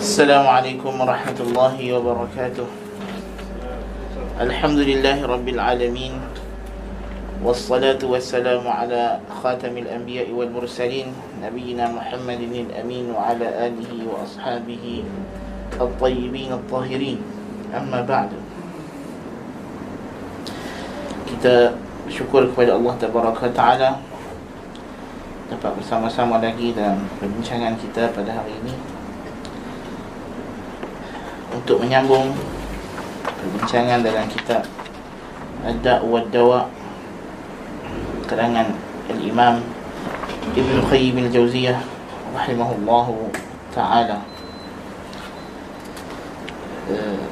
السلام عليكم ورحمة الله وبركاته. الحمد لله رب العالمين والصلاة والسلام على خاتم الأنبياء والمرسلين نبينا محمد الأمين وعلى آله وأصحابه الطيبين الطاهرين. أما بعد kita bersyukur kepada Allah Tabaraka Ta'ala dapat bersama-sama lagi dalam perbincangan kita pada hari ini. Untuk menyambung perbincangan dalam kitab Ad-Da' wa Dawa karangan Al-Imam Ibn Qayyim Al-Jawziyah rahimahullahu taala uh,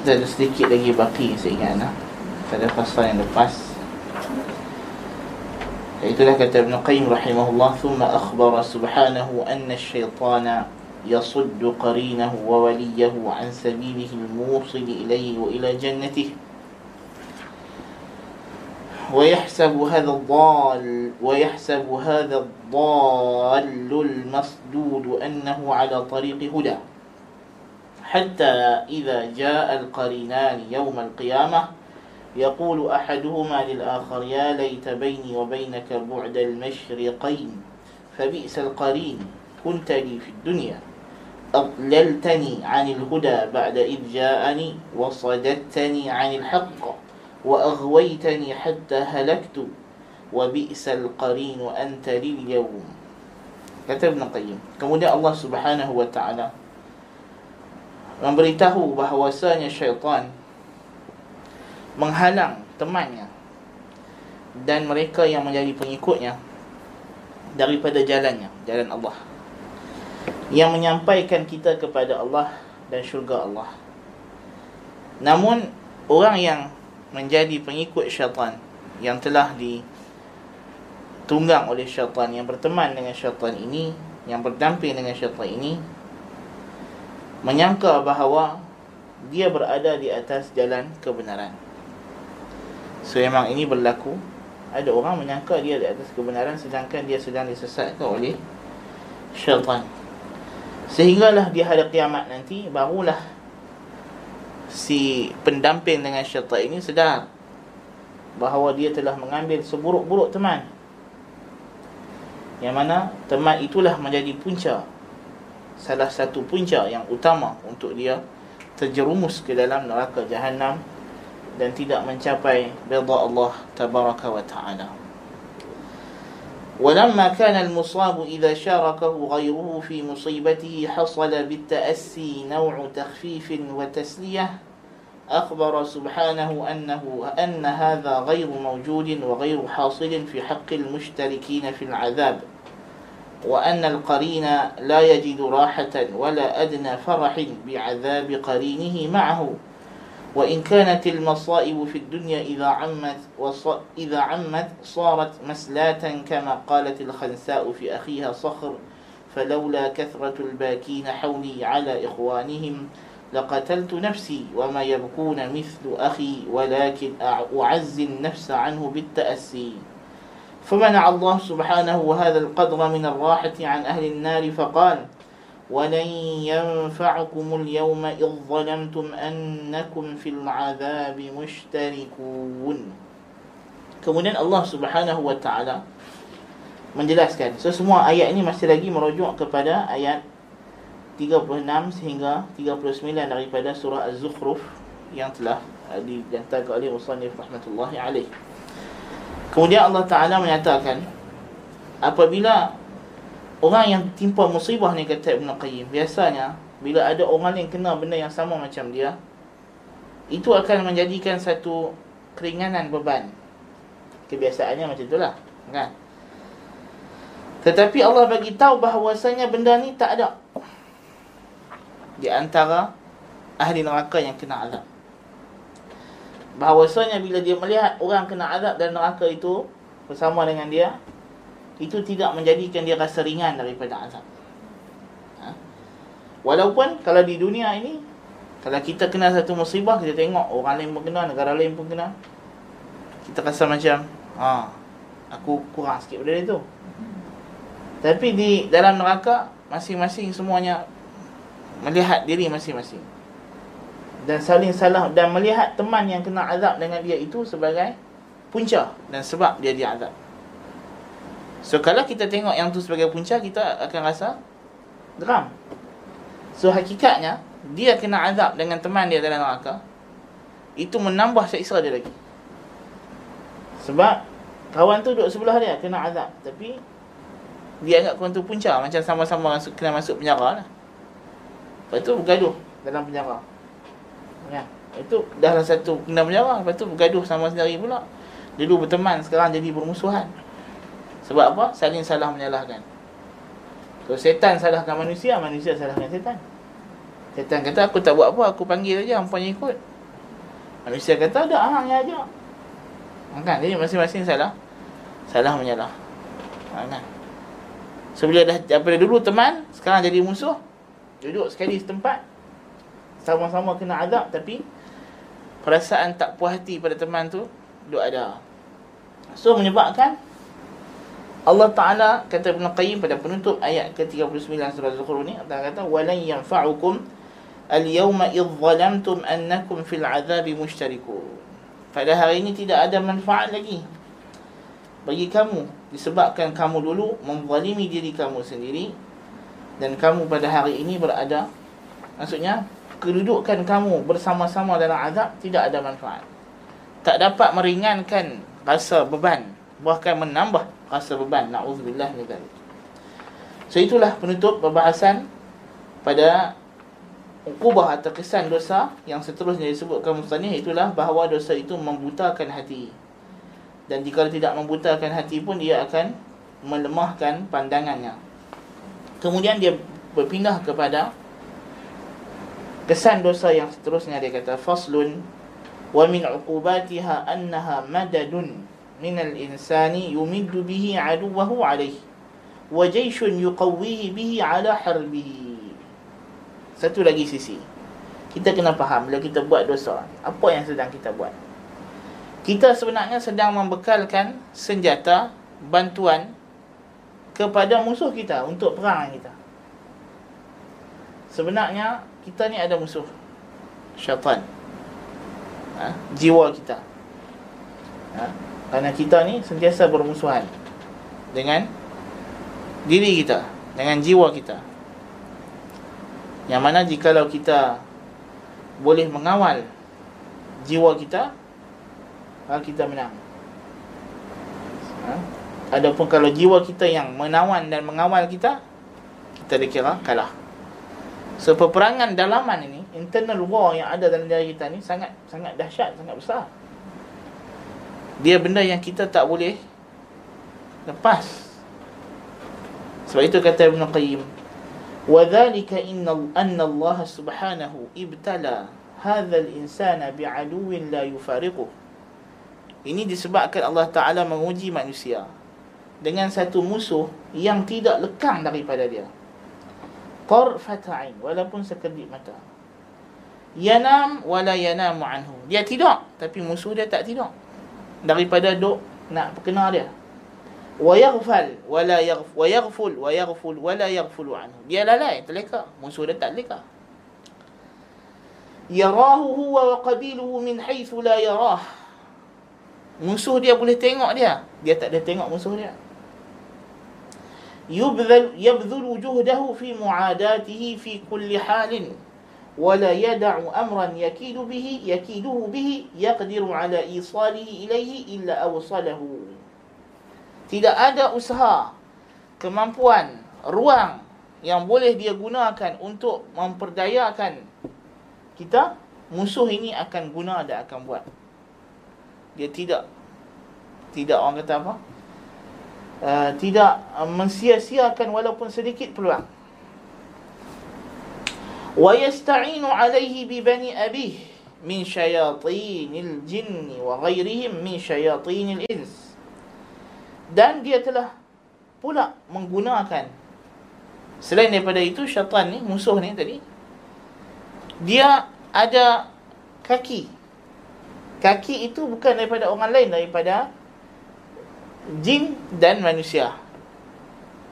kita ada sedikit lagi baki saya ingat nah. pada fasal yang lepas Itulah kata Ibn Qayyim rahimahullah Thumma akhbara subhanahu anna syaitana يصد قرينه ووليه عن سبيله الموصل إليه وإلى جنته. ويحسب هذا الضال ويحسب هذا الضال المصدود أنه على طريق هدى. حتى إذا جاء القرينان يوم القيامة يقول أحدهما للآخر يا ليت بيني وبينك بعد المشرقين فبئس القرين كنت لي في الدنيا. أضللتني عن الهدى بعد إذ جاءني وصددتني عن الحق وأغويتني حتى هلكت وبئس القرين أنت لليوم. Kata Ibn Qayyim. Kemudian Allah Subhanahu wa taala memberitahu bahawasanya syaitan menghalang temannya dan mereka yang menjadi pengikutnya daripada jalannya jalan Allah. Yang menyampaikan kita kepada Allah dan syurga Allah. Namun orang yang menjadi pengikut syaitan yang telah ditunggang oleh syaitan yang berteman dengan syaitan ini yang berdamping dengan syaitan ini menyangka bahawa dia berada di atas jalan kebenaran so memang ini berlaku. Ada orang menyangka dia di atas kebenaran sedangkan dia sedang disesatkan oleh syaitan. Sehinggalah di hari kiamat nanti barulah si pendamping dengan syaitan ini sedar bahawa dia telah mengambil seburuk-buruk teman. Yang mana teman itulah menjadi punca. Salah satu punca yang utama untuk dia terjerumus ke dalam neraka jahanam dan tidak mencapai redha Allah tabaraka wa taala. ولما كان المصاب إذا شاركه غيره في مصيبته حصل بالتأسي نوع تخفيف وتسلية أخبر سبحانه أنه أن هذا غير موجود وغير حاصل في حق المشتركين في العذاب وأن القرين لا يجد راحة ولا أدنى فرح بعذاب قرينه معه وإن كانت المصائب في الدنيا إذا عمت إذا عمت صارت مسلاة كما قالت الخنساء في أخيها صخر فلولا كثرة الباكين حولي على إخوانهم لقتلت نفسي وما يبكون مثل أخي ولكن أعزي النفس عنه بالتأسي. فمنع الله سبحانه هذا القدر من الراحة عن أهل النار فقال ولن ينفعكم اليوم إذ ظلمتم أنكم في العذاب مشتركون Kemudian Allah Subhanahu wa taala menjelaskan. So semua ayat ini masih lagi merujuk kepada ayat 36 sehingga 39 daripada surah Az-Zukhruf yang telah dihantarkan oleh Musannif rahmatullahi alaih. Kemudian Allah Taala menyatakan apabila Orang yang timpa musibah ni kata Ibn Qayyim Biasanya Bila ada orang yang kena benda yang sama macam dia Itu akan menjadikan satu Keringanan beban. Kebiasaannya macam itulah Kan? Tetapi Allah bagi tahu bahawasanya benda ni tak ada Di antara Ahli neraka yang kena azab. Bahawasanya bila dia melihat Orang kena azab dan neraka itu Bersama dengan dia itu tidak menjadikan dia rasa ringan daripada azab. Ha? Walaupun kalau di dunia ini kalau kita kena satu musibah kita tengok orang lain pun kena, negara lain pun kena. Kita rasa macam ha aku kurang sikit benda tu. Tapi di dalam neraka masing-masing semuanya melihat diri masing-masing. Dan saling salah dan melihat teman yang kena azab dengan dia itu sebagai punca dan sebab dia diazab. So kalau kita tengok yang tu sebagai punca kita akan rasa geram. So hakikatnya dia kena azab dengan teman dia dalam neraka itu menambah seksa dia lagi. Sebab kawan tu duduk sebelah dia kena azab tapi dia anggap kawan tu punca macam sama-sama masuk kena masuk penjara lah. Lepas tu bergaduh dalam penjara. Ya. Itu dah lah satu kena penjara, lepas tu bergaduh sama sendiri pula. Dulu berteman, sekarang jadi bermusuhan. Sebab apa? Saling salah menyalahkan. Kalau setan salahkan manusia, manusia salahkan setan. Setan kata, aku tak buat apa, aku panggil saja, ampun ikut. Manusia kata, ada hang yang ajak. Kan? Jadi masing-masing salah. Salah menyalah. Kan? So bila dah daripada dulu teman, sekarang jadi musuh. Duduk sekali setempat. Sama-sama kena azab tapi perasaan tak puas hati pada teman tu duk ada. So menyebabkan Allah Taala kata Ibn Qayyim pada penutup ayat ke-39 surah Al-Zukhruf ni Allah kata walan yanfa'ukum al-yawma idh zalamtum annakum fil 'adzabi mushtarikun. Pada hari ini tidak ada manfaat lagi bagi kamu disebabkan kamu dulu menzalimi diri kamu sendiri dan kamu pada hari ini berada maksudnya kedudukan kamu bersama-sama dalam azab tidak ada manfaat tak dapat meringankan rasa beban bahkan menambah rasa beban. Naudzubillah min zalik so itulah penutup pembahasan pada ukubah atau kesan dosa yang seterusnya disebutkan musannif itulah bahawa dosa itu membutakan hati. Dan jika tidak membutakan hati pun dia akan melemahkan pandangannya. Kemudian dia berpindah kepada kesan dosa yang seterusnya. Dia kata faslun wa min uqubatiha annaha madadun al-insani yumiddu bihi aduwahu alayhi wa jayshun yuqawwihi bihi ala harbihi satu lagi sisi kita kena faham bila kita buat dosa apa yang sedang kita buat kita sebenarnya sedang membekalkan senjata bantuan kepada musuh kita untuk perang kita. Sebenarnya kita ni ada musuh syaitan. Ha? jiwa kita. Ha? Kerana kita ni sentiasa bermusuhan dengan diri kita, dengan jiwa kita. Yang mana jikalau kita boleh mengawal jiwa kita, ha, kita menang. Ha? Adapun kalau jiwa kita yang menawan dan mengawal kita, kita dikira kalah. So peperangan dalaman ini, internal war yang ada dalam diri kita ni sangat sangat dahsyat, sangat besar Dia benda yang kita tak boleh lepas. Sebab itu kata Ibn Qayyim, وَذَلِكَ إِنَّ أَنَّ اللَّهَ سُبْحَانَهُ إِبْتَلَى هَذَا الْإِنسَانَ بِعَدُوٍ لَا يُفَارِقُهُ ini disebabkan Allah Ta'ala menguji manusia Dengan satu musuh yang tidak lekang daripada dia Tarfata'in Walaupun sekedip mata Yanam wala yanamu anhu Dia tidak Tapi musuh dia tak tidak Daripada duk nak perkenal dia Wa yaghfal wala yaghf wa yaghful wa yaghful wala yaghfulu anhu. Dia lalai, terleka. Musuh dia tak leka. Yarahu huwa wa qabiluhu min haythu la yarah. Musuh dia boleh tengok dia. Dia tak ada tengok musuh dia. Yubdhal yabdhul wujuhdahu fi mu'adatihi fi kulli halin ولا يدع أمرا يكيد به يكيده به يقدر على إيصاله إليه إلا أوصله tidak ada usaha kemampuan ruang yang boleh dia gunakan untuk memperdayakan kita musuh ini akan guna dan akan buat dia tidak tidak orang kata apa uh, tidak uh, mensia-siakan walaupun sedikit peluang bi bani abih min syayatinil jinni wa ghairihim min syayatinil ins dan dia telah pula menggunakan selain daripada itu syaitan ni musuh ni tadi dia ada kaki. Kaki itu bukan daripada orang lain Daripada Jin dan manusia.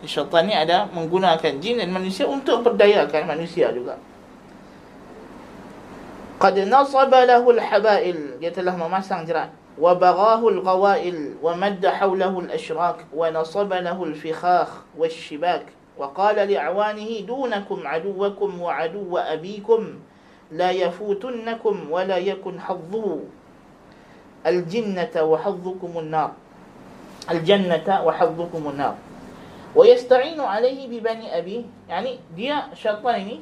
Syaitan ni ada menggunakan jin dan manusia untuk berdayakan manusia juga. قد نصب له الحبائل. قلت له ما وبغاه الغوائل ومد حوله الأشراك ونصب له الفخاخ والشباك. وقال لعوانه دونكم عدوكم وعدو أبيكم لا يفوتنكم ولا يكن حظه. الجنة وحظكم النار. الجنة وحظكم النار. ويستعين عليه ببني أبيه. يعني دي شيطان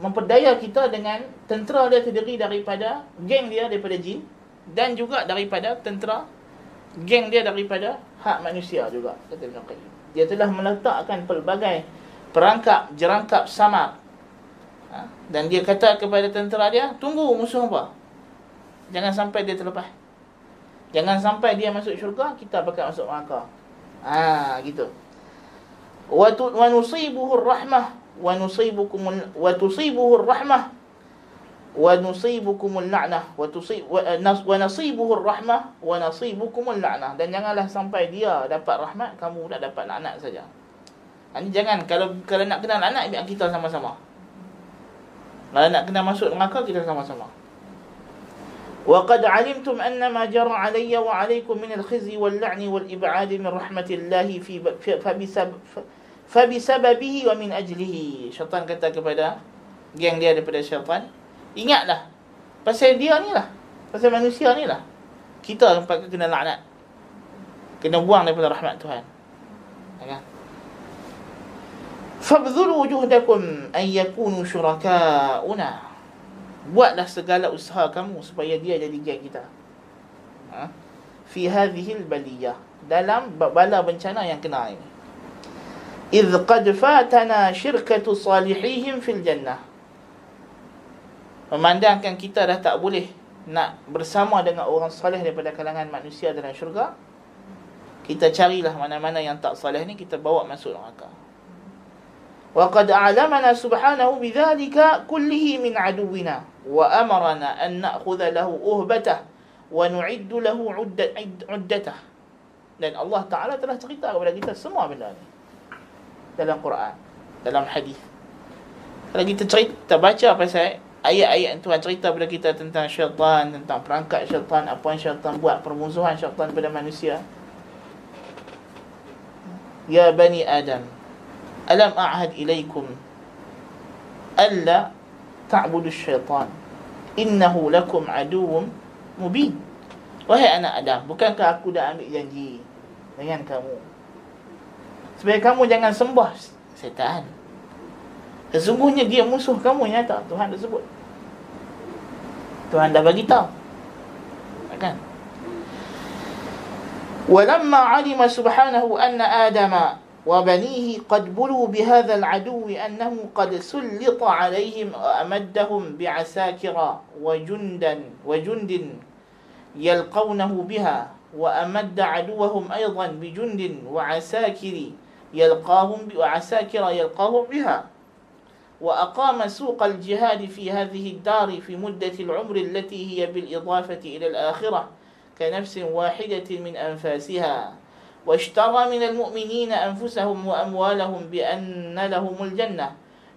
memperdaya kita dengan tentera dia terdiri daripada geng dia daripada jin dan juga daripada tentera geng dia daripada hak manusia juga kata Ibn Qayyim. Dia telah meletakkan pelbagai perangkap jerangkap samar. Ha? dan dia kata kepada tentera dia tunggu musuh apa? Jangan sampai dia terlepas. Jangan sampai dia masuk syurga kita bakal masuk neraka. Ah, gitu. Wa tu wa nusibuhu rahmah wa nusibukum wa tusibuhu rahmah wa nusibukum al-la'nah wa tusib wa nasibuhu rahmah wa nasibukum al-la'nah dan janganlah sampai dia dapat rahmat kamu dah dapat laknat saja. Ini jangan kalau kalau nak kena laknat biar kita sama-sama. Kalau nak kena masuk neraka kita sama-sama. وقد علمتم أن ما جرى علي وعليكم من الخزي واللعن والإبعاد من رحمة الله في فبسبب Fabisababihi wa min ajlihi. Syaitan kata kepada Geng dia daripada syaitan Ingatlah Pasal dia ni lah. Pasal manusia ni lah. Kita tempat kena laknat. Kena buang daripada rahmat Tuhan. Kan? Fabzulu wujuhdakum An yakunu syuraka'una. Buatlah segala usaha kamu Supaya dia jadi geng kita. Ha? Fi hadhihil baliyah. Dalam bala bencana yang kena ini. Idh qad fatana syirkatu salihihim fil jannah. Memandangkan kita dah tak boleh nak bersama dengan orang salih daripada kalangan manusia dalam syurga. Kita carilah mana-mana yang tak salih ni kita bawa masuk neraka. وقد أعلمنا سبحانه بذلك كله من عدونا وأمرنا أن نأخذ له أهبته ونعد له عدته dan Allah Ta'ala telah cerita kepada kita semua benda ni dalam Quran dalam hadis. Kalau kita cerita kita baca pasal ayat-ayat yang Tuhan cerita pada kita tentang syaitan tentang perangkat syaitan apa yang syaitan buat permusuhan syaitan pada manusia. Ya bani adam alam a'had ilaikum alla ta'budu syaitan? Innahu lakum aduwwum mubin. Wahai anak adam bukankah aku dah ambil janji dengan kamu? supaya kamu jangan sembah setan. Sesungguhnya dia musuh kamu yang Tuhan dah sebut. Tuhan dah bagi tahu. Kan? Walamma alima subhanahu anna Adama wa banihi qad bulu bihadha al-adu annahu qad sulita alaihim amaddahum bi'asakira wa jundan wa jundin yalqawnahu biha wa amadda aduwahum aydan bi jundin wa asakiri يلقاهم وعساكر يلقاهم بها. وأقام سوق الجهاد في هذه الدار في مدة العمر التي هي بالإضافة إلى الآخرة كنفس واحدة من أنفاسها. واشترى من المؤمنين أنفسهم وأموالهم بأن لهم الجنة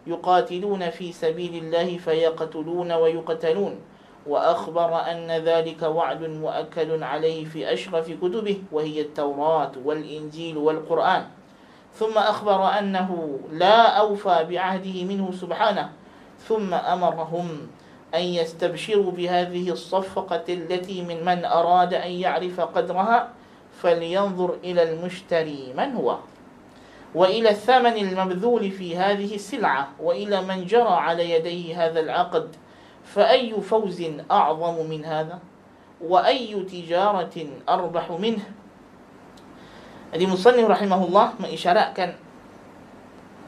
يقاتلون في سبيل الله فيقتلون ويقتلون. وأخبر أن ذلك وعد مؤكد عليه في أشرف كتبه وهي التوراة والإنجيل والقرآن. ثم أخبر أنه لا أوفى بعهده منه سبحانه ثم أمرهم أن يستبشروا بهذه الصفقة التي من من أراد أن يعرف قدرها فلينظر إلى المشتري من هو. وإلى الثمن المبذول في هذه السلعة وإلى من جرى على يديه هذا العقد فأي فوز أعظم من هذا؟ وأي تجارة أربح منه؟ Jadi Musannif rahimahullah mengisyaratkan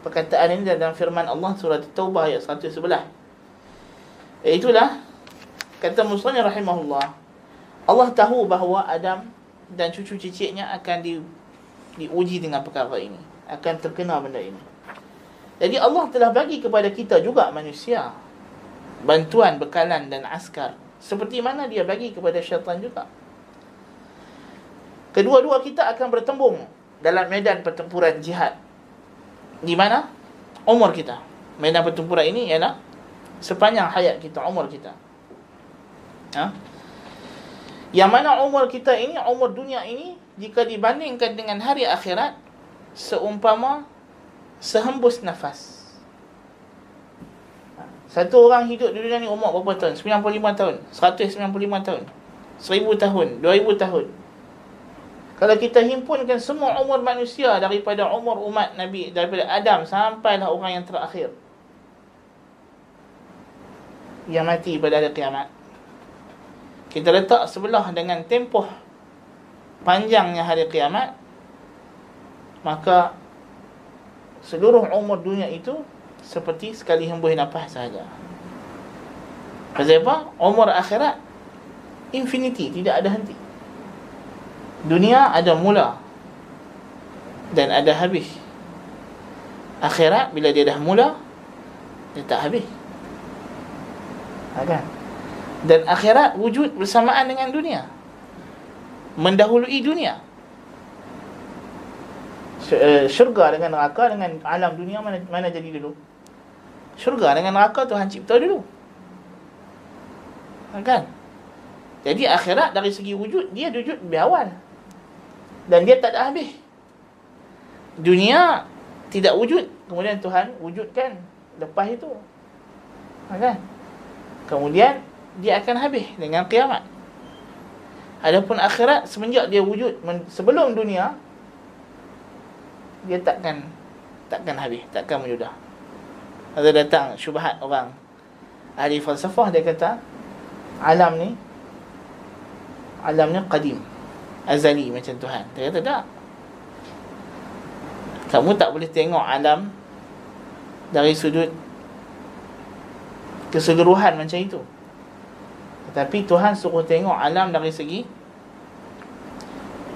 perkataan ini dalam firman Allah surah Taubah ayat 111. Itulah kata Musannif rahimahullah Allah tahu bahawa Adam dan cucu cicitnya akan di diuji dengan perkara ini akan terkena benda ini. Jadi Allah telah bagi kepada kita juga manusia bantuan bekalan dan askar. Seperti mana dia bagi kepada syaitan juga kedua-dua kita akan bertembung dalam medan pertempuran jihad. Di mana? Umur kita. Medan pertempuran ini ialah sepanjang hayat kita, umur kita. Ha? Yang mana umur kita ini, umur dunia ini, jika dibandingkan dengan hari akhirat, seumpama sehembus nafas. Satu orang hidup di dunia ni umur berapa tahun? 95 tahun, 195 tahun, 1000 tahun, 2000 tahun. Kalau kita himpunkan semua umur manusia daripada umur umat Nabi, daripada Adam sampailah orang yang terakhir. Yang mati pada hari kiamat. Kita letak sebelah dengan tempoh panjangnya hari kiamat, maka seluruh umur dunia itu seperti sekali hembus nafas saja. Pasal apa? Umur akhirat infinity, tidak ada henti. Dunia ada mula dan ada habis. Akhirat bila dia dah mula dia tak habis. Ha, kan? Dan akhirat wujud bersamaan dengan dunia. Mendahului dunia. Eh, syurga dengan neraka dengan alam dunia mana mana jadi dulu? Syurga dengan neraka Tuhan cipta dulu. Ha, kan? Jadi akhirat dari segi wujud dia wujud lebih awal dan dia tak ada habis. Dunia tidak wujud, kemudian Tuhan wujudkan lepas itu. Ha, kan? Kemudian dia akan habis dengan kiamat. Adapun akhirat semenjak dia wujud sebelum dunia dia takkan takkan habis, takkan menyudah. Ada datang syubhat orang ahli falsafah dia kata alam ni alam ni qadim azali macam Tuhan. Dia kata tak. Kamu tak boleh tengok alam dari sudut keseluruhan macam itu. Tetapi Tuhan suruh tengok alam dari segi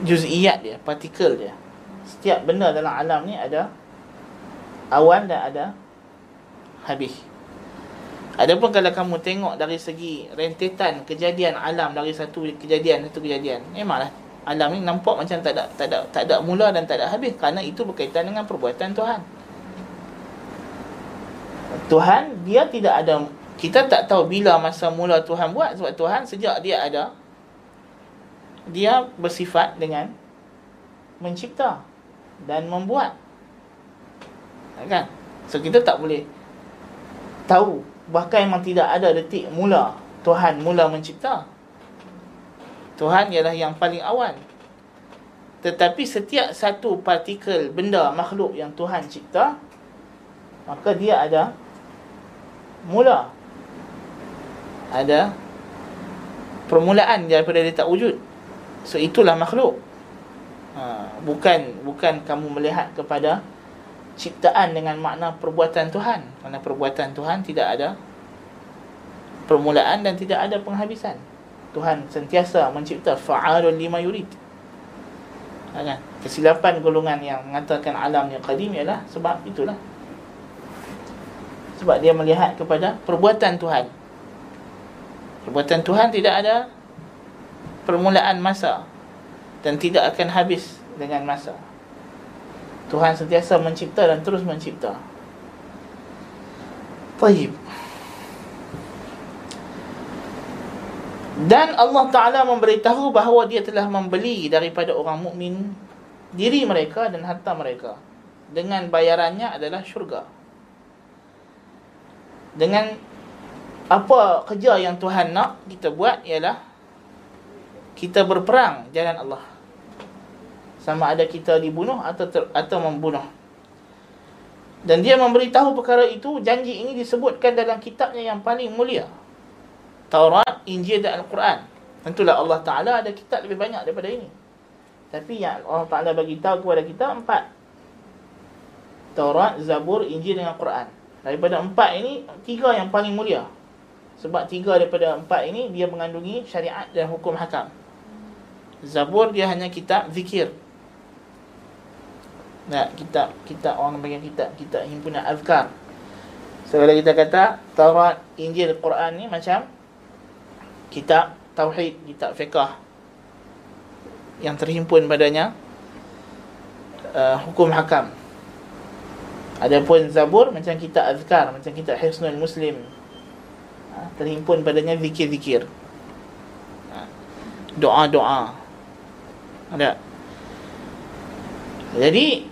juz'iyat dia, partikel dia. Setiap benda dalam alam ni ada awal dan ada habis. Adapun kalau kamu tengok dari segi rentetan kejadian alam dari satu kejadian satu kejadian, memanglah alam ni nampak macam tak ada tak ada tak ada mula dan tak ada habis kerana itu berkaitan dengan perbuatan Tuhan. Tuhan dia tidak ada kita tak tahu bila masa mula Tuhan buat sebab Tuhan sejak dia ada dia bersifat dengan mencipta dan membuat. Kan? So kita tak boleh tahu bahkan memang tidak ada detik mula Tuhan mula mencipta. Tuhan ialah yang paling awal. Tetapi setiap satu partikel benda makhluk yang Tuhan cipta, maka dia ada mula. Ada permulaan daripada dia tak wujud. So itulah makhluk. Ha, bukan bukan kamu melihat kepada ciptaan dengan makna perbuatan Tuhan. Kerana perbuatan Tuhan tidak ada permulaan dan tidak ada penghabisan. Tuhan sentiasa mencipta fa'alun lima yurid. Ha, kan? Kesilapan golongan yang mengatakan alam yang qadim ialah sebab itulah. Sebab dia melihat kepada perbuatan Tuhan. Perbuatan Tuhan tidak ada permulaan masa dan tidak akan habis dengan masa. Tuhan sentiasa mencipta dan terus mencipta. Baik. Dan Allah Ta'ala memberitahu bahawa dia telah membeli daripada orang mukmin diri mereka dan harta mereka. Dengan bayarannya adalah syurga. Dengan apa kerja yang Tuhan nak kita buat ialah kita berperang jalan Allah. Sama ada kita dibunuh atau ter, atau membunuh. Dan dia memberitahu perkara itu, janji ini disebutkan dalam kitabnya yang paling mulia. Taurat, Injil dan Al-Quran. Tentulah Allah Ta'ala ada kitab lebih banyak daripada ini. Tapi yang Allah Ta'ala bagi tahu kepada kita empat. Taurat, Zabur, Injil dan Al-Quran. Daripada empat ini, tiga yang paling mulia. Sebab tiga daripada empat ini, dia mengandungi syariat dan hukum hakam. Zabur dia hanya kitab zikir. Nah, kitab, kitab orang bagian kitab, kitab himpunan azkar. So, kalau kita kata Taurat, Injil, Quran ni macam kitab tauhid, kitab fiqh yang terhimpun padanya uh, hukum hakam. Adapun Zabur macam kita azkar, macam kita Hisnul Muslim. Ha, terhimpun padanya zikir-zikir. Ha, doa-doa. Ada. Jadi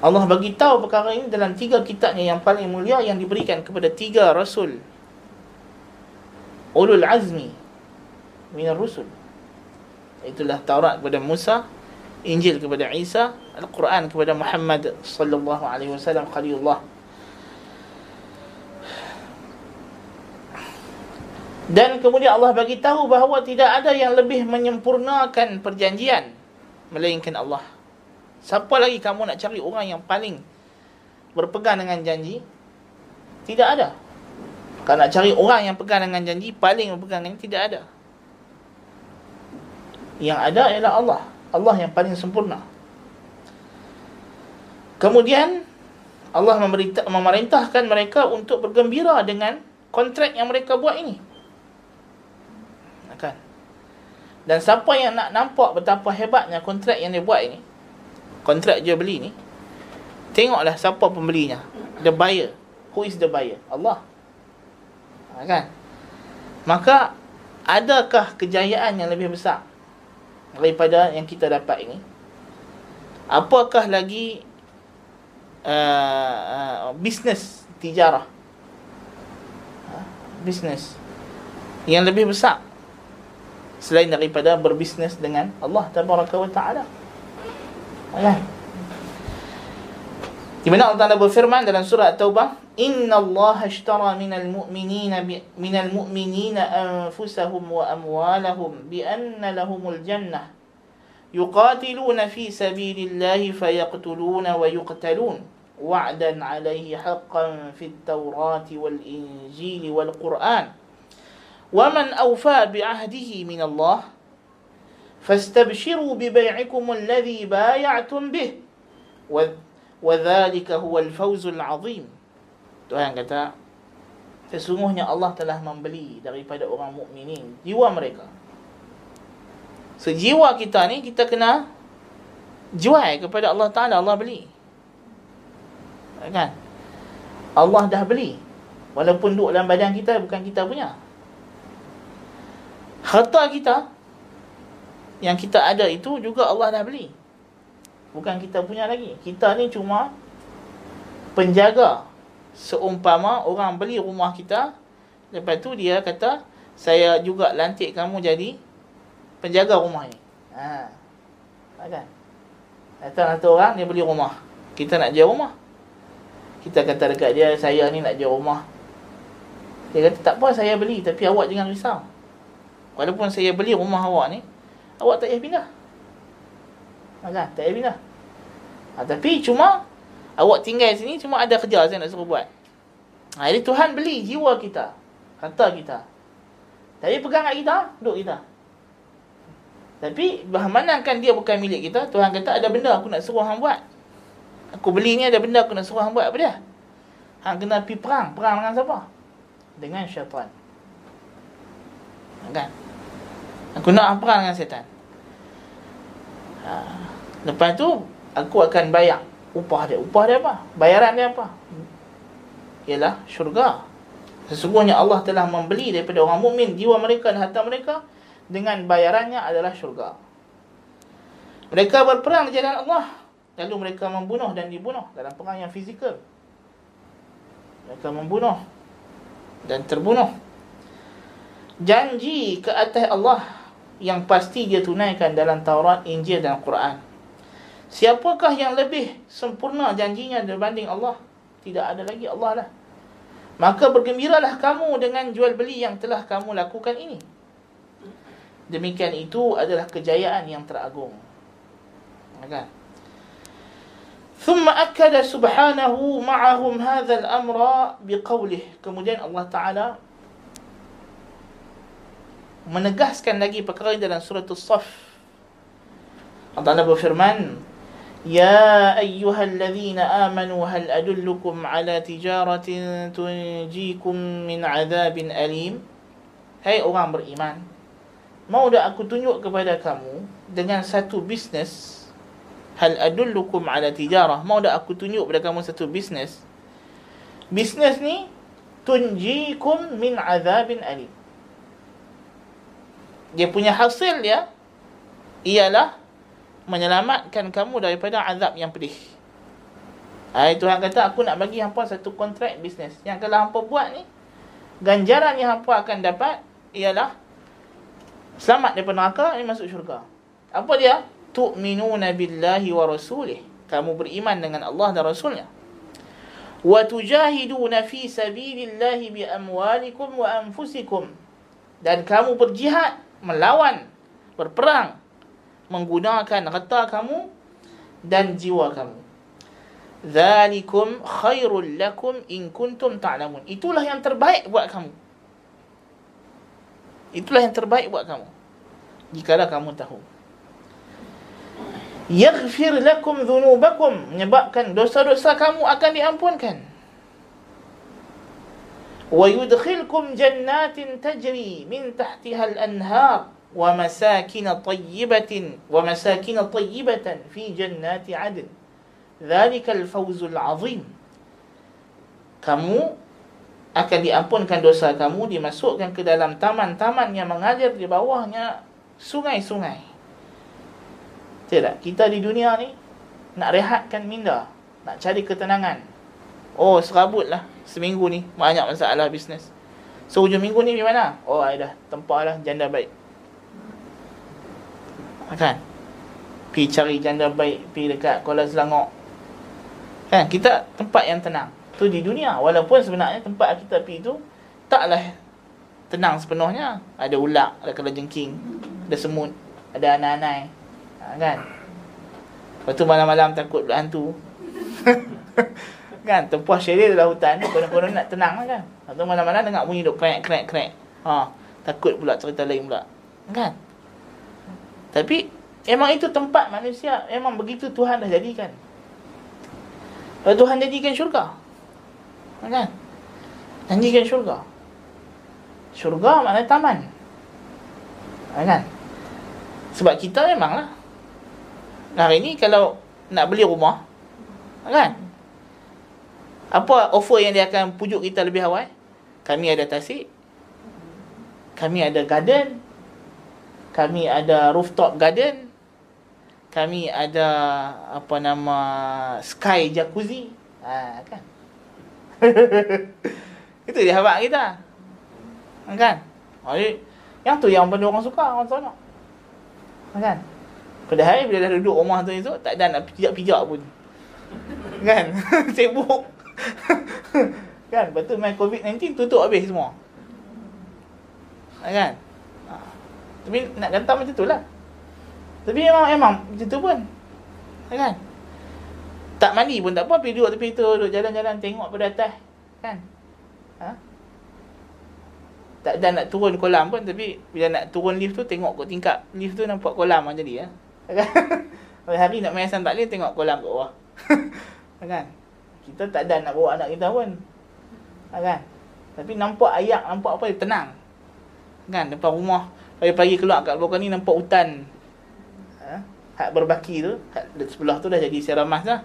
Allah bagi tahu perkara ini dalam tiga kitabnya yang paling mulia yang diberikan kepada tiga rasul. Ulul azmi minar rusul. Itulah Taurat kepada Musa, Injil kepada Isa, Al-Quran kepada Muhammad sallallahu alaihi wasallam khalilullah. Dan kemudian Allah bagi tahu bahawa tidak ada yang lebih menyempurnakan perjanjian melainkan Allah. Siapa lagi kamu nak cari orang yang paling berpegang dengan janji? Tidak ada. Kalau nak cari orang yang pegang dengan janji, paling berpegang dengan tidak ada. Yang ada ialah Allah. Allah yang paling sempurna. Kemudian Allah memerintahkan mereka untuk bergembira dengan kontrak yang mereka buat ini. Kan? Dan siapa yang nak nampak betapa hebatnya kontrak yang dia buat ini, kontrak jual beli ni, tengoklah siapa pembelinya. The buyer. Who is the buyer? Allah. Ha, kan? Maka, adakah kejayaan yang lebih besar daripada yang kita dapat ini? Apakah lagi uh, uh, bisnes tijarah? Ha? Bisnes yang lebih besar selain daripada berbisnes dengan Allah Tabaraka wa Taala. Ya. Di mana Allah Taala berfirman dalam surah At-Taubah, إن الله اشترى من المؤمنين من المؤمنين أنفسهم وأموالهم بأن لهم الجنة. يقاتلون في سبيل الله فيقتلون ويقتلون. وعدا عليه حقا في التوراة والإنجيل والقرآن. ومن أوفى بعهده من الله فاستبشروا ببيعكم الذي بايعتم به. وذلك هو الفوز العظيم. Tuhan kata sesungguhnya Allah telah membeli daripada orang mukminin jiwa mereka sejiwa kita ni kita kena jual kepada Allah Taala Allah beli kan Allah dah beli walaupun duduk dalam badan kita bukan kita punya harta kita yang kita ada itu juga Allah dah beli. Bukan kita punya lagi. Kita ni cuma penjaga. Seumpama orang beli rumah kita, lepas tu dia kata, saya juga lantik kamu jadi penjaga rumah ni. Ha. Kan? Datang satu orang, dia beli rumah. Kita nak jual rumah. Kita kata dekat dia, saya ni nak jual rumah. Dia kata, tak apa saya beli, tapi awak jangan risau. Walaupun saya beli rumah awak ni, awak tak payah pindah. Kan? Tak payah pindah. Ha, tapi cuma, awak tinggal sini, cuma ada kerja saya nak suruh buat. Ha, jadi Tuhan beli jiwa kita. Harta kita. Tapi pegang kat kita, duduk kita. Tapi, kan dia bukan milik kita, Tuhan kata ada benda aku nak suruh hang buat. Aku beli ni ada benda aku nak suruh hang buat. Apa dia? Hang kena pergi perang. Perang dengan siapa? Dengan syaitan. Kan? Aku nak perang dengan setan. Ha. Lepas tu aku akan bayar upah dia. Upah dia apa? Bayaran dia apa? Ialah syurga. Sesungguhnya Allah telah membeli daripada orang mukmin jiwa mereka dan harta mereka dengan bayarannya adalah syurga. Mereka berperang di jalan Allah. Lalu mereka membunuh dan dibunuh dalam perang yang fizikal. Mereka membunuh dan terbunuh. Janji ke atas Allah yang pasti dia tunaikan dalam Taurat, Injil dan Quran. Siapakah yang lebih sempurna janjinya berbanding Allah? Tidak ada lagi Allah lah. Maka bergembiralah kamu dengan jual beli yang telah kamu lakukan ini. Demikian itu adalah kejayaan yang teragung. Kan? ثم أكد سبحانه معهم هذا الأمر بقوله kemudian Allah Taala menegaskan lagi perkara ini dalam surah As-Saff. Allah berfirman, "Ya ayyuhalladzina amanu hal adullukum ala tijaratin tunjikum min adzabin alim?" Hai orang beriman, mau tak aku tunjuk kepada kamu dengan satu bisnes hal adullukum ala tijarah mau dak aku tunjuk kepada kamu satu bisnes bisnes ni tunjikum min azabin alim dia punya hasil dia ialah menyelamatkan kamu daripada azab yang pedih Hai Tuhan kata aku nak bagi hampa satu kontrak bisnes yang kalau hampa buat ni ganjaran yang hampa akan dapat ialah selamat daripada neraka ni masuk syurga. Apa dia? tu'minuna billahi wa rasulih. Kamu beriman dengan Allah dan Rasulnya. Wa tujahiduna fi sabilillahi bi amwalikum wa anfusikum. Dan kamu berjihad, melawan, berperang menggunakan harta kamu dan jiwa kamu. Zalikum khairul lakum in kuntum ta'lamun. Itulah yang terbaik buat kamu. Itulah yang terbaik buat kamu. Jikalau kamu tahu yaghfir lakum dhunubakum menyebabkan dosa-dosa kamu akan diampunkan wa yudkhilkum jannatin tajri min tahtiha al-anhar tayyibatin wa masakin tayyibatan fi jannati adn dhalika al-fawz al-azim kamu akan diampunkan dosa kamu dimasukkan ke dalam taman-taman yang mengalir di bawahnya sungai-sungai tak? Kita di dunia ni nak rehatkan minda, nak cari ketenangan. Oh, serabut lah seminggu ni banyak masalah bisnes. So hujung minggu ni di mana? Oh, ada tempat lah janda baik. Kan? Pi cari janda baik, pi dekat Kuala Selangor. Kan? Kita tempat yang tenang. Tu di dunia. Walaupun sebenarnya tempat kita pi tu taklah tenang sepenuhnya. Ada ular, ada kala jengking, ada semut, ada anai-anai kan Lepas tu malam-malam takut pula hantu Kan tempuh syariah dalam hutan Konon-konon nak tenang lah kan Lepas tu malam-malam dengar bunyi duk krek krek krek ha, Takut pula cerita lain pula Kan Tapi Emang itu tempat manusia Emang begitu Tuhan dah jadikan. Kalau Tuhan jadikan syurga Kan? Jadikan syurga. Syurga maknanya taman Kan? Sebab kita memanglah hari ni kalau nak beli rumah kan? Apa offer yang dia akan pujuk kita lebih awal? Kami ada tasik kami ada garden kami ada rooftop garden kami ada apa nama sky jacuzzi ha kan itu dia habaq kita kan yang tu yang benda orang suka orang tanya kan Padahal bila dah duduk rumah tu itu tak ada nak pijak-pijak pun. Kan? Sibuk. kan? Betul main COVID-19 tutup habis semua. Kan? Tapi nak kata macam tu lah. Tapi memang memang macam tu pun. Kan? Tak mandi pun tak apa, pergi duduk tepi tu, duduk jalan-jalan tengok pada atas. Kan? Ha? Tak ada nak turun kolam pun tapi bila nak turun lift tu tengok kat tingkap lift tu nampak kolam macam jadi ya. Hari-hari nak main asam taklim tengok kolam kat bawah. kan? Kita tak ada nak bawa anak kita pun. Kan? Tapi nampak ayak, nampak apa, tenang. Kan? Depan rumah. Pagi-pagi keluar kat bawah ni nampak hutan. Ha? Hak berbaki tu. Hak sebelah tu dah jadi seramas dah.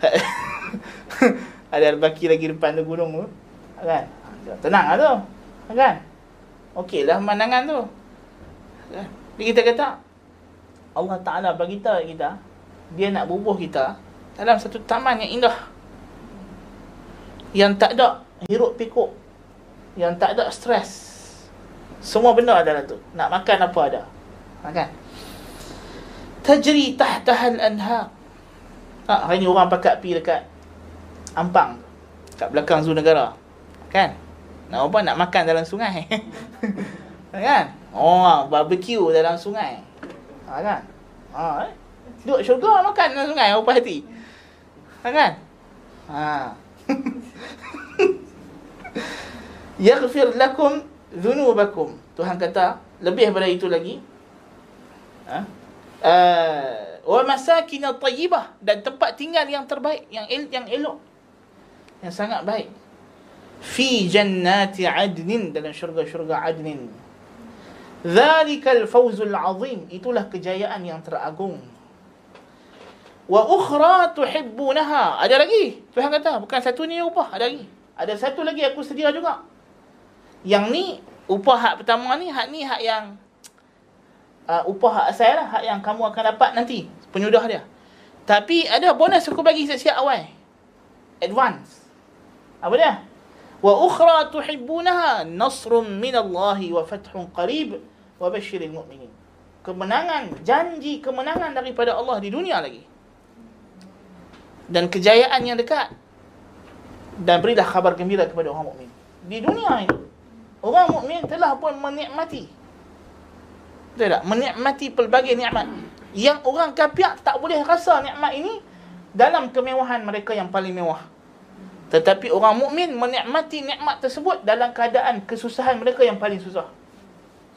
ada berbaki lagi depan tu gunung tu. Kan? Tenang lah tu. Kan? Okey lah pemandangan tu. Kan? Jadi kita kata, Allah Ta'ala bagi tahu kita dia nak bubuh kita dalam satu taman yang indah yang tak ada hiruk pikuk yang tak ada stres semua benda ada dalam tu nak makan apa ada makan tajri tahtaha al-anhar ha, hari ni orang pakat pi dekat Ampang kat belakang zoo negara kan nak apa nak makan dalam sungai kan oh barbecue dalam sungai Ha kan? Ha eh. Duduk syurga makan dalam sungai apa hati. Ha kan? Ha. Yaghfir lakum dhunubakum. Tuhan kata lebih daripada itu lagi. Ha? Uh, wa masakin tayyibah dan tempat tinggal yang terbaik yang el, yang elok yang sangat baik fi jannati adnin dalam syurga-syurga adnin Zalikal fawzul azim. Itulah kejayaan yang teragung. Wa ukhra tuhibbunaha. Ada lagi. Tuhan kata, bukan satu ni upah, ada lagi. Ada satu lagi aku sedia juga. Yang ni upah hak pertama ni, hak ni hak yang uh, upah hak asal lah, hak yang kamu akan dapat nanti, penyudah dia. Tapi ada bonus aku bagi siap-siap awal. Advance. Apa dia? Wa ukhra tuhibbunaha nasrun minallahi wa fathun qarib wa basyiril mu'minin. Kemenangan, janji kemenangan daripada Allah di dunia lagi dan kejayaan yang dekat dan berilah khabar gembira kepada orang mukmin di dunia ini orang mukmin telah pun menikmati. Betul tak? Menikmati pelbagai nikmat. Yang orang kafir tak boleh rasa nikmat ini dalam kemewahan mereka yang paling mewah. Tetapi orang mukmin menikmati nikmat tersebut dalam keadaan kesusahan mereka yang paling susah.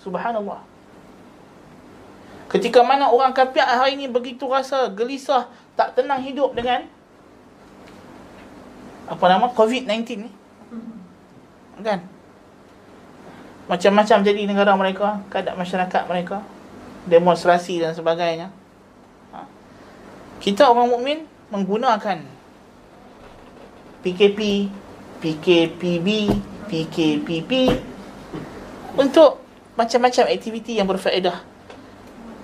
Subhanallah. Ketika mana orang kafir hari ini begitu rasa gelisah tak tenang hidup dengan apa nama? COVID-19 ni. Kan? Macam-macam jadi negara mereka, keadaan masyarakat mereka, demonstrasi dan sebagainya. Ha. Kita orang mukmin menggunakan PKP, PKPB, PKPP untuk macam-macam aktiviti yang berfaedah.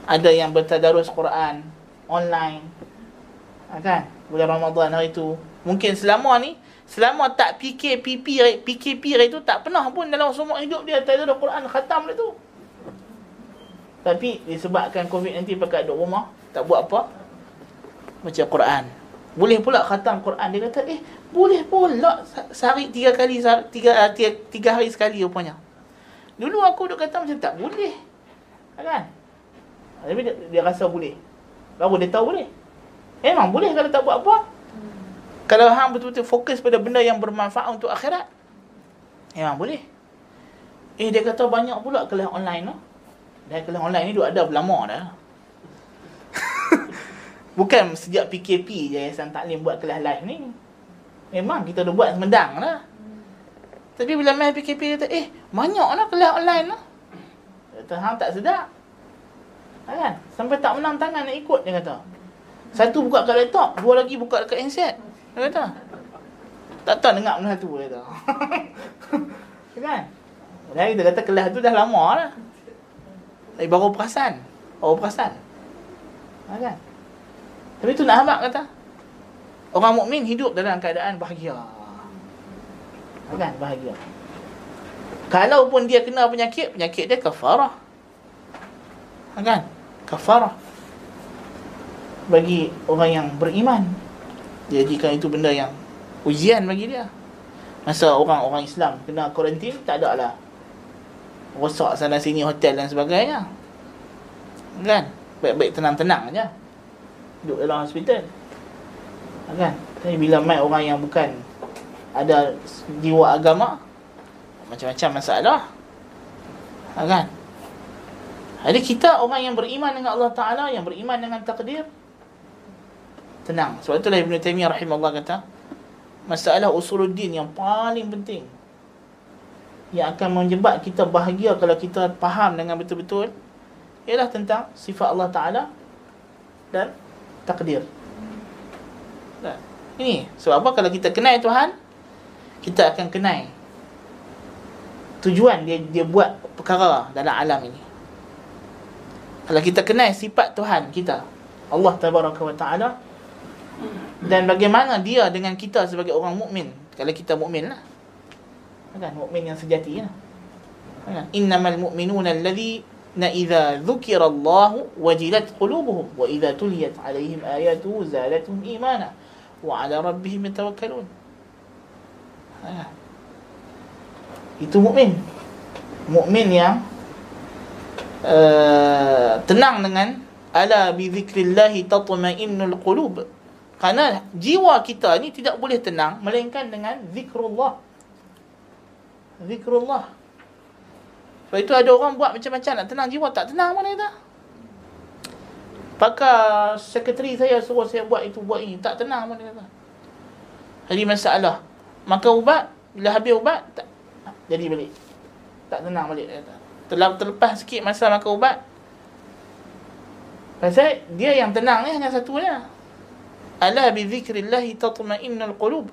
Ada yang bertadarus Quran online. Ha, kan? Bulan Ramadan hari itu Mungkin selama ni Selama tak PKPP PKP itu tak pernah pun dalam semua hidup dia Tak ada Quran khatam dia tu. Tapi disebabkan COVID-19 pakai duduk rumah Tak buat apa Baca Quran. Boleh pula khatam Quran. Dia kata eh boleh pula Sehari tiga kali tiga, tiga, tiga hari sekali rupanya. Dulu aku duk kata macam tak boleh. Kan? Tapi dia, dia rasa boleh. Baru dia tahu boleh. Memang boleh kalau tak buat apa kalau hang betul-betul fokus pada benda yang bermanfaat untuk akhirat, memang boleh. Eh, dia kata banyak pula kelas online tu. Dan kelas online ni duk ada berlama dah. Bukan sejak PKP je Yayasan Taklim buat kelas live ni. Memang kita dah buat semedang lah. Tapi bila main PKP dia kata, eh, banyak lah kelas online lah. Dia kata, hang tak sedap. Ha, kan? Sampai tak menang tangan nak ikut, dia kata. Satu buka kat laptop, dua lagi buka dekat handset. Dia kata. Tak tahu dengar benda tu dia kata. kan? Dan kita kata kelas tu dah lama lah. Tapi baru perasan. Baru perasan. Ha, kan? Tapi tu nak habak kata. Orang mukmin hidup dalam keadaan bahagia. Ha, kan? Bahagia. Kalau pun dia kena penyakit, penyakit dia kafarah. Ha, kan? Kafarah. Bagi orang yang beriman. Jadikan itu benda yang ujian bagi dia. Masa orang-orang Islam kena kuarantin, tak ada lah. Rosak sana sini hotel dan sebagainya. Kan? Baik-baik tenang-tenang aja. Duduk dalam hospital. Kan? Tapi bila mai orang yang bukan ada jiwa agama, macam-macam masalah. Kan? Jadi kita orang yang beriman dengan Allah Ta'ala, yang beriman dengan takdir, tenang. Sebab itulah Ibn Taymiyah rahimahullah kata, masalah usuluddin yang paling penting yang akan menyebab kita bahagia kalau kita faham dengan betul-betul ialah tentang sifat Allah Ta'ala dan takdir. Ini sebab apa kalau kita kenal Tuhan, kita akan kenal tujuan dia dia buat perkara dalam alam ini. Kalau kita kenal sifat Tuhan kita, Allah Tabaraka wa Ta'ala, dan bagaimana dia dengan kita sebagai orang mukmin? Kalau kita mukmin lah. Kan? Mukmin yang sejati lah. Kan? Innamal mu'minuna alladhina idza dzukira Allah wajilat qulubuhum wa idza tuliyat alaihim ayatuhu zadatuhum imana wa ala rabbihim yatawakkalun. Ha. itu mukmin. Mukmin yang uh, tenang dengan ala bi dzikrillah tatma'innul qulub kerana jiwa kita ni tidak boleh tenang melainkan dengan zikrullah. Zikrullah. Sebab itu ada orang buat macam-macam nak tenang jiwa tak tenang mana kata. Pakar sekretari saya suruh saya buat itu buat ini tak tenang mana kata. Jadi masalah. Maka ubat bila habis ubat tak jadi balik. Tak tenang balik kata. Terlepas sikit masa makan ubat. Pasal dia yang tenang ni hanya satunya. Ala bi zikrillahi tatma'innul qulub.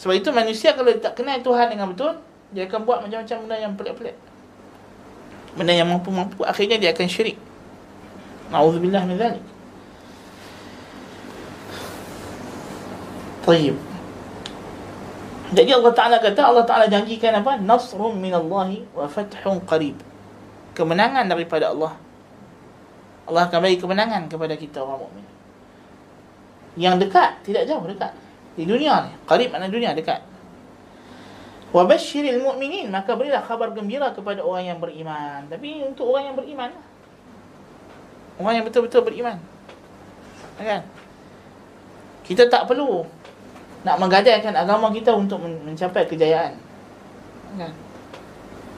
Sebab itu manusia kalau tak kenal Tuhan dengan betul, dia akan buat macam-macam benda yang pelik-pelik. Benda yang mampu-mampu akhirnya dia akan syirik. Nauzubillah min zalik. Tayyib. Jadi Allah Ta'ala kata Allah Ta'ala janjikan apa? Nasrun min Allahi wa fathun qarib Kemenangan daripada Allah Allah akan bagi kemenangan kepada kita orang mukmin. Yang dekat, tidak jauh dekat Di dunia ni, qarib makna dunia dekat Wa basyiril mu'minin Maka berilah khabar gembira kepada orang yang beriman Tapi untuk orang yang beriman Orang yang betul-betul beriman Kan? Kita tak perlu nak menggadaikan agama kita untuk mencapai kejayaan. Kan?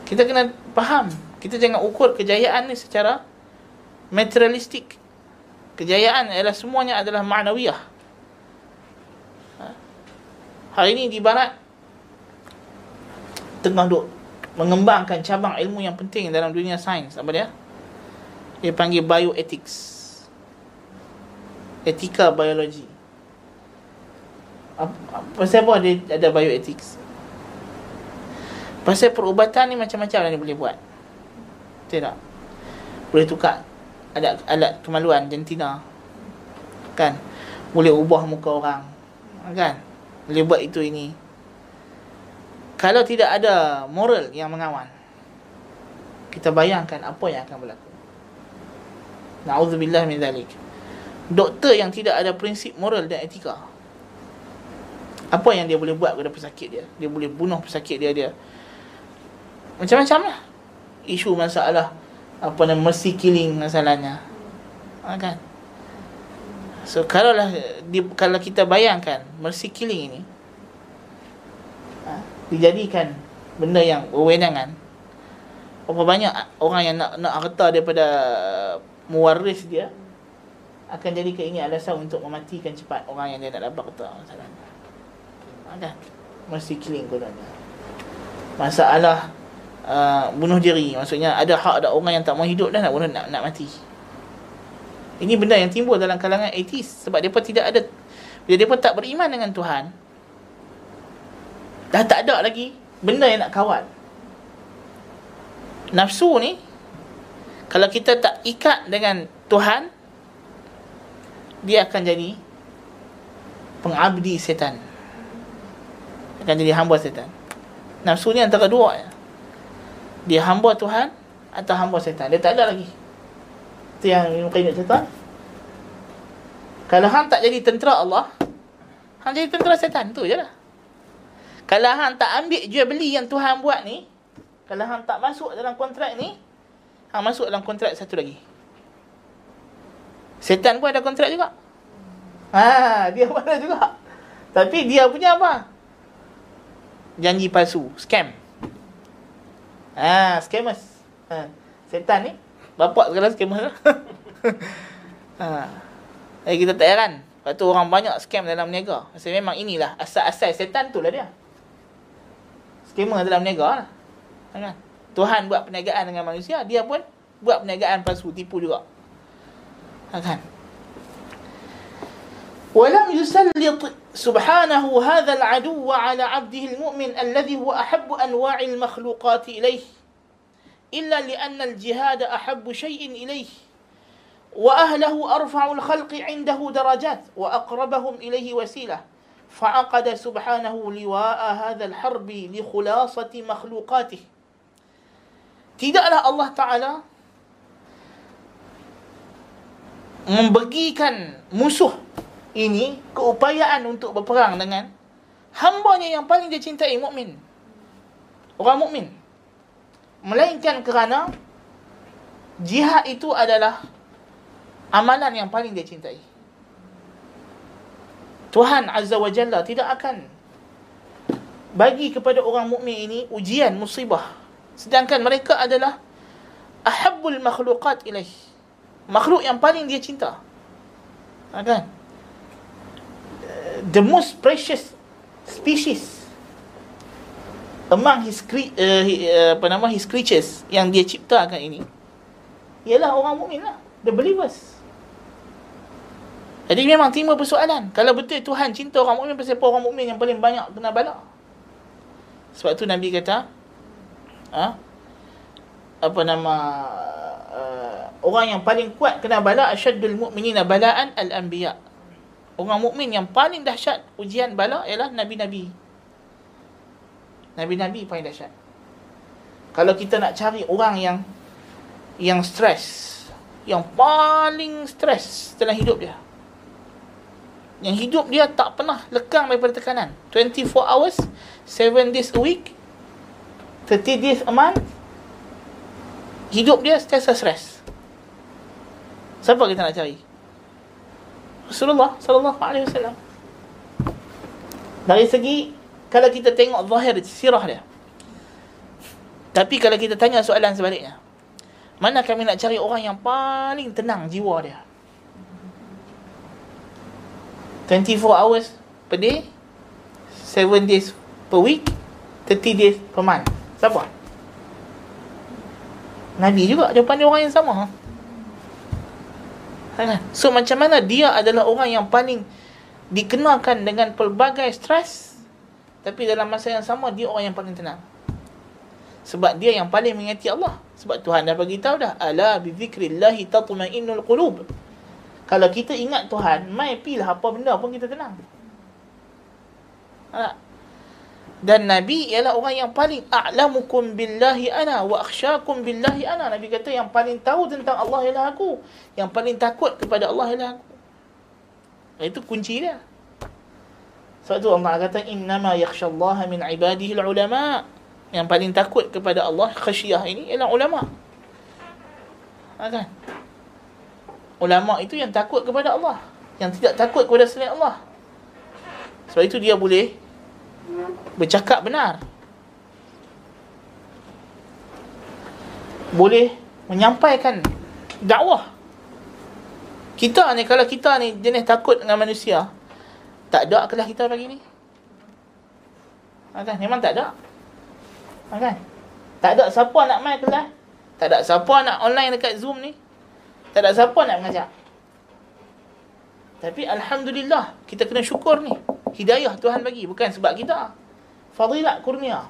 Kita kena faham, kita jangan ukur kejayaan ni secara materialistik. Kejayaan adalah semuanya adalah ma'nawiyah. Ha? Hari ini di barat tengah duk mengembangkan cabang ilmu yang penting dalam dunia sains. Apa dia? Dia panggil bioethics. Etika biologi. Apa dia ada bioethics? Pasal perubatan ni macam-macam yang dia boleh buat. Tidak. Boleh tukar alat alat kemaluan jantina. Kan? Boleh ubah muka orang. Kan? Boleh buat itu ini. Kalau tidak ada moral yang mengawal. Kita bayangkan apa yang akan berlaku. Na'udzubillah min zalik. Doktor yang tidak ada prinsip moral dan etika apa yang dia boleh buat kepada pesakit dia dia boleh bunuh pesakit dia dia macam-macam lah isu masalah apa nama mercy killing masalahnya. Ha, kan? So kalau lah kalau kita bayangkan mercy killing ini ha, dijadikan benda yang wewenangan berapa banyak orang yang nak nak harta daripada mewaris dia akan jadi ini alasan untuk mematikan cepat orang yang dia nak dapat harta masalahnya. Kan? Mesti killing gunanya masalah uh, bunuh diri maksudnya ada hak ada orang yang tak mau hidup dah nak bunuh nak, nak mati ini benda yang timbul dalam kalangan atheist sebab depa tidak ada bila depa tak beriman dengan Tuhan dah tak ada lagi benda yang nak kawal nafsu ni kalau kita tak ikat dengan Tuhan dia akan jadi pengabdi setan akan jadi hamba setan. Nafsu ni antara dua ya. Dia hamba Tuhan atau hamba setan. Dia tak ada lagi. Itu yang Ibn Qayyim cerita. Kalau hang tak jadi tentera Allah, hang jadi tentera setan. tu je lah. Kalau hang tak ambil jual beli yang Tuhan buat ni, kalau hang tak masuk dalam kontrak ni, hang masuk dalam kontrak satu lagi. Setan pun ada kontrak juga. Ha, dia pun ada juga. Tapi dia punya apa? janji palsu, scam. Ha, scammers. Ha, setan ni bapak sekarang scammer. ha. Eh kita tak heran. Lepas tu orang banyak scam dalam niaga. Sebab memang inilah asal-asal setan tu lah dia. Scammer dalam niaga lah. Ha, kan? Tuhan buat perniagaan dengan manusia, dia pun buat perniagaan palsu, tipu juga. Ha, kan? ولم يسلط سبحانه هذا العدو على عبده المؤمن الذي هو أحب أنواع المخلوقات إليه إلا لأن الجهاد أحب شيء إليه وأهله أرفع الخلق عنده درجات وأقربهم إليه وسيلة فعقد سبحانه لواء هذا الحرب لخلاصة مخلوقاته. Tidaklah Allah Ta'ala membagikan musuh ini keupayaan untuk berperang dengan hambanya yang paling dia cintai mukmin. Orang mukmin. Melainkan kerana jihad itu adalah amalan yang paling dia cintai. Tuhan Azza wa Jalla tidak akan bagi kepada orang mukmin ini ujian musibah sedangkan mereka adalah ahabbul makhluqat ilaih makhluk yang paling dia cinta ha, kan the most precious species among his cre- uh, uh, apa nama his creatures yang dia ciptakan ini ialah orang mukmin lah the believers Jadi memang timbul persoalan. Kalau betul Tuhan cinta orang mukmin pasal orang mukmin yang paling banyak kena bala. Sebab tu Nabi kata, ha? apa nama uh, orang yang paling kuat kena bala asyaddul mu'minina bala'an al-anbiya. Orang mukmin yang paling dahsyat ujian bala ialah nabi-nabi. Nabi-nabi paling dahsyat. Kalau kita nak cari orang yang yang stres, yang paling stres dalam hidup dia, yang hidup dia tak pernah lekang daripada tekanan 24 hours 7 days a week 30 days a month hidup dia sentiasa stress siapa kita nak cari Rasulullah sallallahu alaihi wasallam dari segi kalau kita tengok zahir sirah dia tapi kalau kita tanya soalan sebaliknya mana kami nak cari orang yang paling tenang jiwa dia 24 hours per day 7 days per week 30 days per month siapa? Nabi juga jawapan dia orang yang sama? So macam mana dia adalah orang yang paling dikenalkan dengan pelbagai stres? Tapi dalam masa yang sama dia orang yang paling tenang. Sebab dia yang paling mengingati Allah. Sebab Tuhan dah bagi tahu dah ala bi tatma'innul qulub. Kalau kita ingat Tuhan, mai pilah apa benda pun kita tenang. Ha. Dan Nabi ialah orang yang paling a'lamukum billahi ana wa akhsyakum billahi ana. Nabi kata yang paling tahu tentang Allah ialah aku. Yang paling takut kepada Allah ialah aku. Itu kunci dia. Sebab tu Allah kata innama yakhsyallaha min ibadihi ulama. Yang paling takut kepada Allah khasyah ini ialah ulama. Ha kan? ulama itu yang takut kepada Allah yang tidak takut kepada selain Allah sebab itu dia boleh bercakap benar boleh menyampaikan dakwah kita ni kalau kita ni jenis takut dengan manusia tak ada kelas kita pagi ni kan memang tak ada kan tak ada siapa nak main kelas tak ada siapa nak online dekat zoom ni tak ada siapa nak mengajar. Tapi Alhamdulillah, kita kena syukur ni. Hidayah Tuhan bagi. Bukan sebab kita. Fadilat kurnia.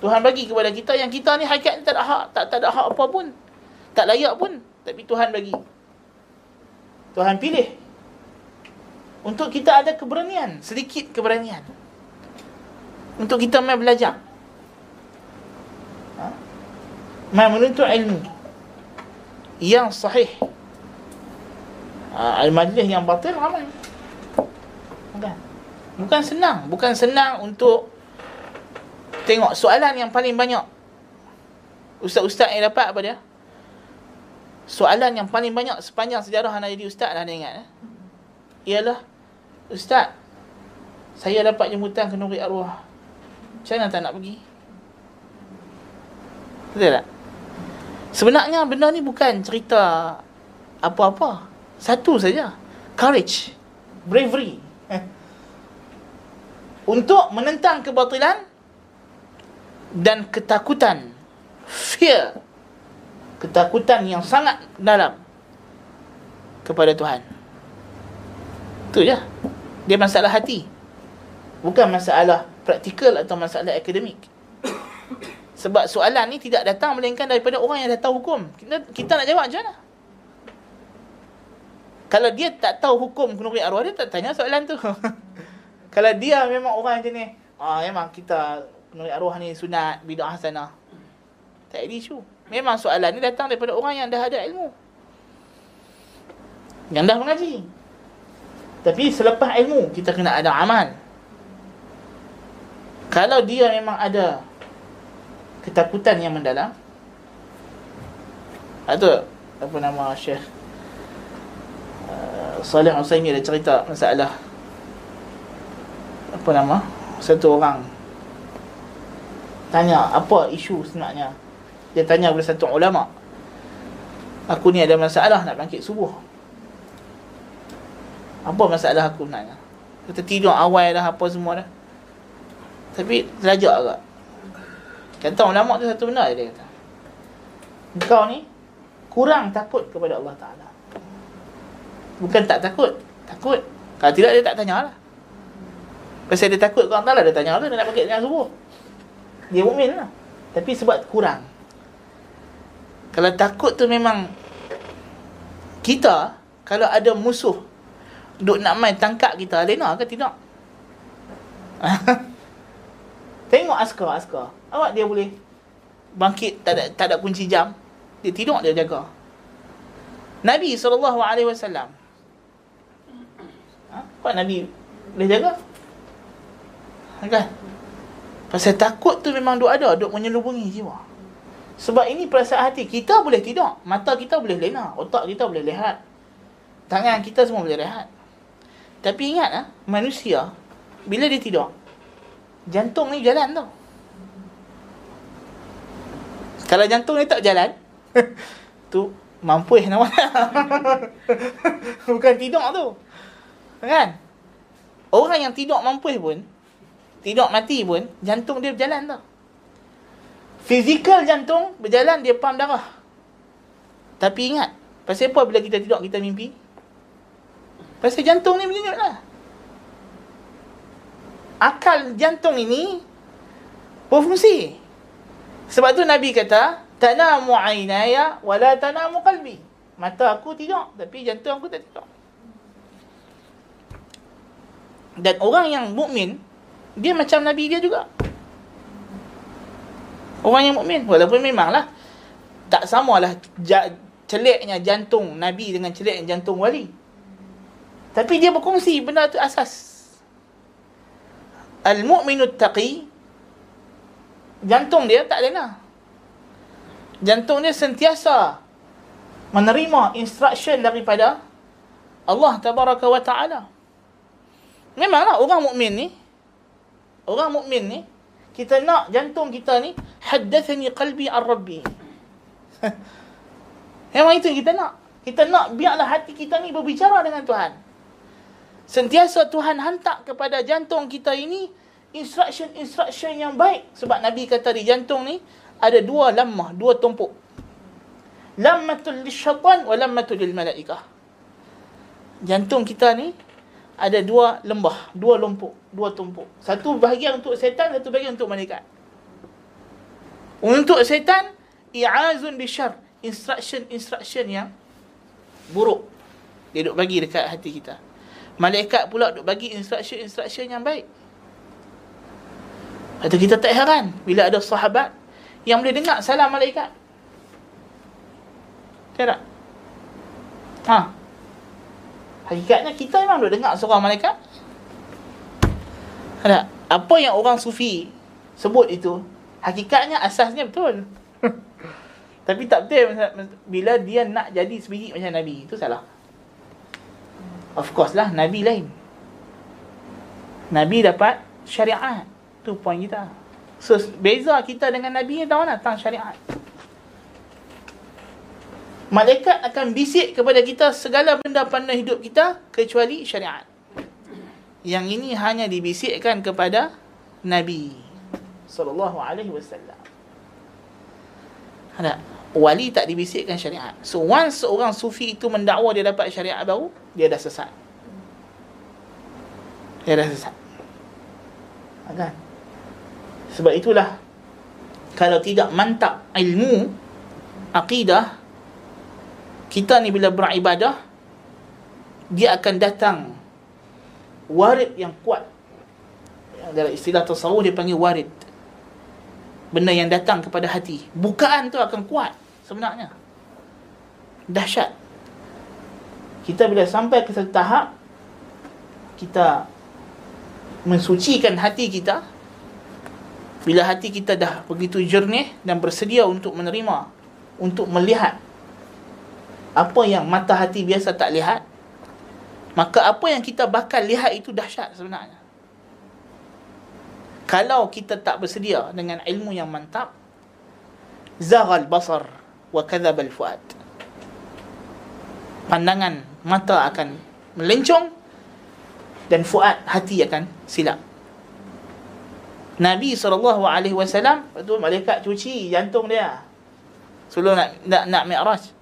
Tuhan bagi kepada kita yang kita ni hakikat tak ada hak. Tak, tak ada hak apa pun. Tak layak pun. Tapi Tuhan bagi. Tuhan pilih. Untuk kita ada keberanian. Sedikit keberanian. Untuk kita main belajar. Ha? Main menuntut ilmu. Yang sahih uh, al-majlis yang batil ramai. Bukan. Bukan senang, bukan senang untuk tengok soalan yang paling banyak. Ustaz-ustaz yang dapat apa dia? Soalan yang paling banyak sepanjang sejarah anak jadi ustaz dah ingat eh? Ialah Ustaz Saya dapat jemputan ke Nuri Arwah Macam mana tak nak pergi? Betul tak? Sebenarnya benda ni bukan cerita Apa-apa satu saja. Courage. Bravery. Untuk menentang kebatilan dan ketakutan. Fear. Ketakutan yang sangat dalam kepada Tuhan. Itu je. Dia masalah hati. Bukan masalah praktikal atau masalah akademik. Sebab soalan ni tidak datang melainkan daripada orang yang dah tahu hukum. Kita, kita nak jawab macam mana? Kalau dia tak tahu hukum kunuri arwah dia tak tanya soalan tu. Kalau dia memang orang ni, ah memang kita kunuri arwah ni sunat bidah hasanah. Tak ada isu. Memang soalan ni datang daripada orang yang dah ada ilmu. Yang dah mengaji. Tapi selepas ilmu kita kena ada amal. Kalau dia memang ada ketakutan yang mendalam. Itu apa nama Syekh Salih Usaimi ada cerita masalah apa nama satu orang tanya apa isu sebenarnya? Dia tanya kepada satu ulama. Aku ni ada masalah nak bangkit subuh. Apa masalah aku sebenarnya? Kita tidur awal dah apa semua dah. Tapi terlajak agak. Kata ulama tu satu benda dia kata. Kau ni kurang takut kepada Allah Ta'ala. Bukan tak takut Takut. Kalau tidak dia tak tanya lah. Pasal dia takut kau Allah dia tanya lah dia nak pakai dengan subuh. Dia mukmin lah. Tapi sebab kurang. Kalau takut tu memang kita kalau ada musuh duk nak main tangkap kita, lena ke tidak? Tengok askar askar. Awak dia boleh bangkit tak ada tak ada kunci jam. Dia tidur dia jaga. Nabi sallallahu alaihi wasallam. Ha? Kau Nabi boleh jaga? Kan? Pasal takut tu memang duk ada, duk menyelubungi jiwa. Sebab ini perasaan hati. Kita boleh tidur. Mata kita boleh lena. Otak kita boleh lihat. Tangan kita semua boleh rehat. Tapi ingat lah, manusia, bila dia tidur, jantung ni jalan tau. Kalau jantung ni tak jalan, tu mampu nama Bukan tidur tu. Kan? Orang yang tidur mampu pun, tidur mati pun, jantung dia berjalan tau. Fizikal jantung berjalan, dia pam darah. Tapi ingat, pasal apa bila kita tidur, kita mimpi? Pasal jantung ni berdenyut lah akal jantung ini berfungsi. Sebab tu Nabi kata, tanamu aynaya wala tanamu qalbi. Mata aku tidur tapi jantung aku tak tidur. Dan orang yang mukmin dia macam Nabi dia juga. Orang yang mukmin walaupun memanglah tak samalah ja, celiknya jantung Nabi dengan celiknya jantung wali. Tapi dia berkongsi benda tu asas Al-mu'minu taqi Jantung dia tak lena Jantung dia sentiasa Menerima instruction daripada Allah tabaraka wa ta'ala Memanglah orang mukmin ni Orang mukmin ni Kita nak jantung kita ni Haddathani qalbi ar-rabbi Memang itu kita nak Kita nak biarlah hati kita ni berbicara dengan Tuhan Sentiasa Tuhan hantar kepada jantung kita ini instruction-instruction yang baik. Sebab Nabi kata di jantung ni ada dua lamah, dua tumpuk. Lammatul lisyaitan wa lammatul lil malaikah. Jantung kita ni ada dua lembah, dua lumpuk, dua tumpuk. Satu bahagian untuk setan, satu bahagian untuk malaikat. Untuk setan, i'azun bisyar. Instruction-instruction yang buruk. Dia duk bagi dekat hati kita. Malaikat pula duk bagi instruction-instruction yang baik. Atau kita tak heran bila ada sahabat yang boleh dengar salam malaikat. Tak Ha. Hakikatnya kita memang boleh dengar suara malaikat. Ada. Apa yang orang sufi sebut itu, hakikatnya asasnya betul. Tapi tak betul bila dia nak jadi sebiji macam Nabi. Itu salah. Of course lah, Nabi lain. Nabi dapat syariat. Tu point kita. So, beza kita dengan Nabi tahu nak tentang syariat. Malaikat akan bisik kepada kita segala benda pandai hidup kita kecuali syariat. Yang ini hanya dibisikkan kepada Nabi sallallahu alaihi wasallam. Ada wali tak dibisikkan syariat. So once seorang sufi itu mendakwa dia dapat syariat baru, dia dah sesat. Dia dah sesat. Kan? Sebab itulah kalau tidak mantap ilmu akidah kita ni bila beribadah dia akan datang warid yang kuat. Dalam istilah tasawuf dia panggil warid benda yang datang kepada hati. Bukaan tu akan kuat sebenarnya. Dahsyat. Kita bila sampai ke satu tahap kita mensucikan hati kita bila hati kita dah begitu jernih dan bersedia untuk menerima untuk melihat apa yang mata hati biasa tak lihat maka apa yang kita bakal lihat itu dahsyat sebenarnya. Kalau kita tak bersedia dengan ilmu yang mantap zaghal basar wa kadzabal fuad. Pandangan mata akan melencong dan fuad hati akan silap. Nabi SAW Lepas malaikat cuci jantung dia. Sebelum nak nak, nak mi'raj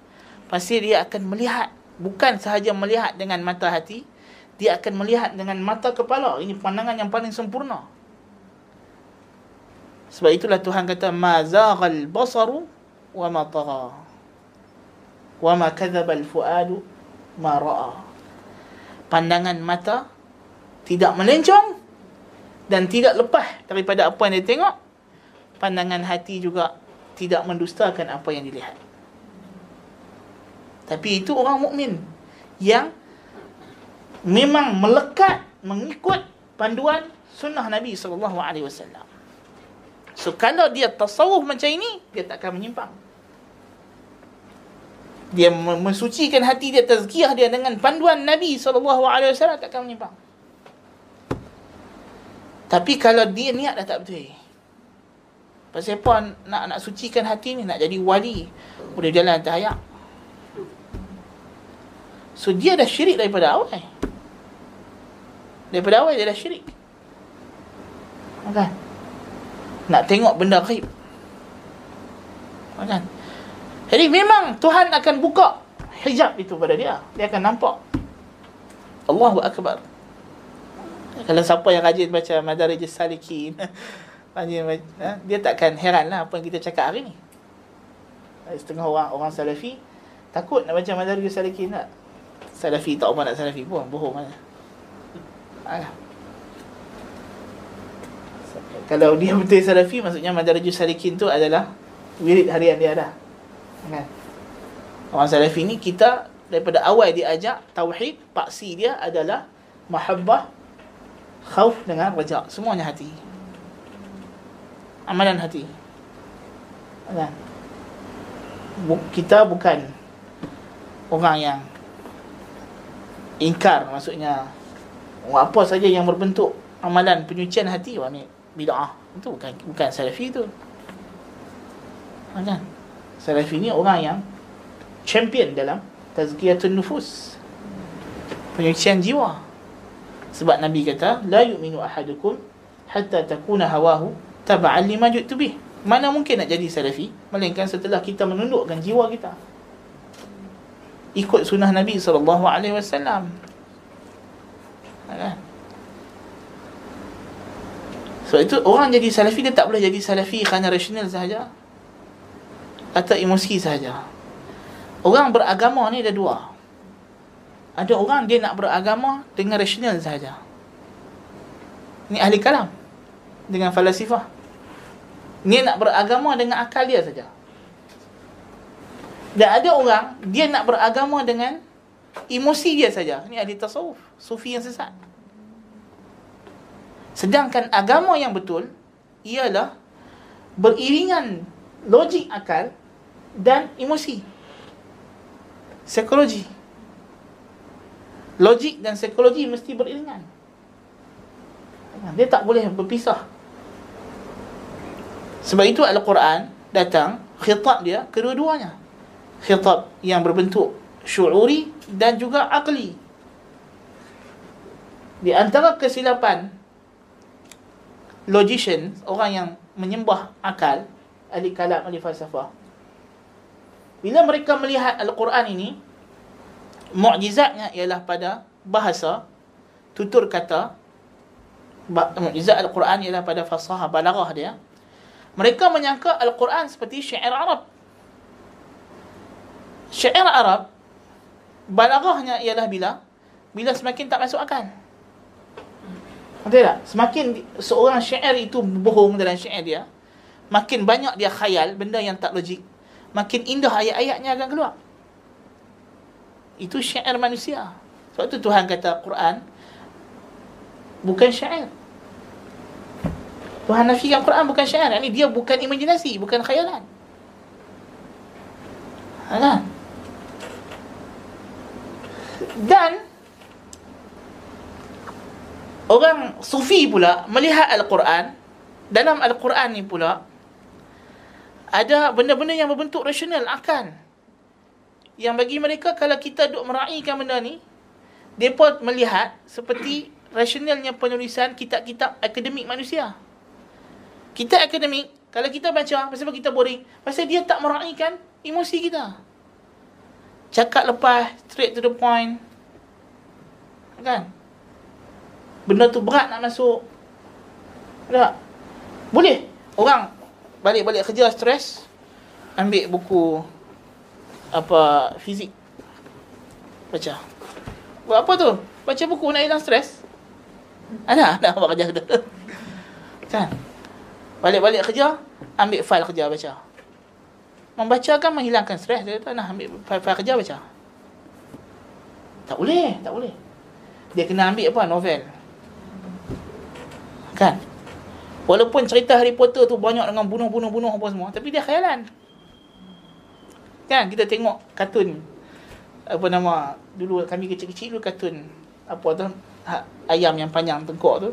Pasti dia akan melihat Bukan sahaja melihat dengan mata hati dia akan melihat dengan mata kepala. Ini pandangan yang paling sempurna. Sebab itulah Tuhan kata ma zaghal basaru wa ma tagha. Wa ma kadzaba al-fuadu ma ra'a. Pandangan mata tidak melencong dan tidak lepas daripada apa yang dia tengok. Pandangan hati juga tidak mendustakan apa yang dilihat. Tapi itu orang mukmin yang memang melekat mengikut panduan sunnah Nabi sallallahu alaihi wasallam. So kalau dia tasawuf macam ini, dia tak akan menyimpang. Dia mensucikan hati dia, tazkiyah dia dengan panduan Nabi sallallahu alaihi wasallam tak akan menyimpang. Tapi kalau dia niat dah tak betul. Pasal apa nak nak sucikan hati ni nak jadi wali, boleh jalan ayat. So dia dah syirik daripada awal. Daripada awal dia dah syirik. Kan? Nak tengok benda khaib. Kan? Jadi memang Tuhan akan buka hijab itu pada dia. Dia akan nampak. Allahu Akbar. Kalau siapa yang rajin baca Madarijus Salikin, ha? dia takkan heran lah apa yang kita cakap hari ni. Setengah orang orang Salafi takut nak baca Madarijus Salikin tak? Salafi tak apa nak Salafi pun Bohong Alah. Kalau dia betul Salafi Maksudnya Madarajus Salikin tu adalah Wirid harian dia dah kan? Orang Salafi ni kita Daripada awal dia ajak Tauhid Paksi dia adalah Mahabbah Khauf dengan rajak Semuanya hati Amalan hati kan? Kita bukan Orang yang ingkar maksudnya. Apa saja yang berbentuk amalan penyucian hati wah ni bid'ah. Itu bukan bukan salafi tu. Kan salafi ni orang yang champion dalam tazkiyatun nufus penyucian jiwa. Sebab nabi kata la yu'minu ahadukum hatta takuna hawahu tab'an lima ji'tu bih. Mana mungkin nak jadi salafi melainkan setelah kita menundukkan jiwa kita ikut sunnah Nabi sallallahu alaihi wasallam. So itu orang jadi salafi dia tak boleh jadi salafi kerana rasional sahaja atau emosi sahaja. Orang beragama ni ada dua. Ada orang dia nak beragama dengan rasional sahaja. Ini ahli kalam dengan falasifah. Dia nak beragama dengan akal dia saja. Dan ada orang dia nak beragama dengan emosi dia saja. Ini ahli tasawuf, sufi yang sesat. Sedangkan agama yang betul ialah beriringan logik akal dan emosi. Psikologi. Logik dan psikologi mesti beriringan. Dia tak boleh berpisah. Sebab itu Al-Quran datang khitab dia kedua-duanya khitab yang berbentuk syuuri dan juga akli. Di antara kesilapan logician, orang yang menyembah akal, ahli kalam, ahli falsafah. Bila mereka melihat Al-Quran ini, mukjizatnya ialah pada bahasa, tutur kata, mukjizat Al-Quran ialah pada fasahah balaghah dia. Mereka menyangka Al-Quran seperti syair Arab syair Arab balaghahnya ialah bila bila semakin tak masuk akal. Betul tak? Semakin seorang syair itu bohong dalam syair dia, makin banyak dia khayal benda yang tak logik, makin indah ayat-ayatnya akan keluar. Itu syair manusia. Sebab itu Tuhan kata Quran bukan syair. Tuhan nafikan Quran bukan syair. Ini dia bukan imajinasi, bukan khayalan. Ha, kan? Dan orang sufi pula melihat Al-Quran dalam Al-Quran ni pula ada benda-benda yang berbentuk rasional akal. Yang bagi mereka kalau kita duk meraihkan benda ni mereka melihat seperti rasionalnya penulisan kitab-kitab akademik manusia. Kitab akademik kalau kita baca pasal kita boring? Pasal dia tak meraihkan emosi kita. Cakap lepas straight to the point kan benda tu berat nak masuk. Tak? Boleh. Orang balik-balik kerja stres ambil buku apa fizik baca. Buat apa tu? Baca buku nak hilang stres. Ada, ada buat kerja tu. Kan? Balik-balik kerja, ambil fail kerja baca. Membaca kan menghilangkan stres. Dia kata, nak ambil fail-fail kerja baca. Tak boleh, tak boleh. Dia kena ambil apa? Novel. Kan? Walaupun cerita Harry Potter tu banyak dengan bunuh-bunuh-bunuh apa semua. Tapi dia khayalan. Kan? Kita tengok kartun. Apa nama? Dulu kami kecil-kecil dulu kartun. Apa tu? Ha, ayam yang panjang tengkok tu.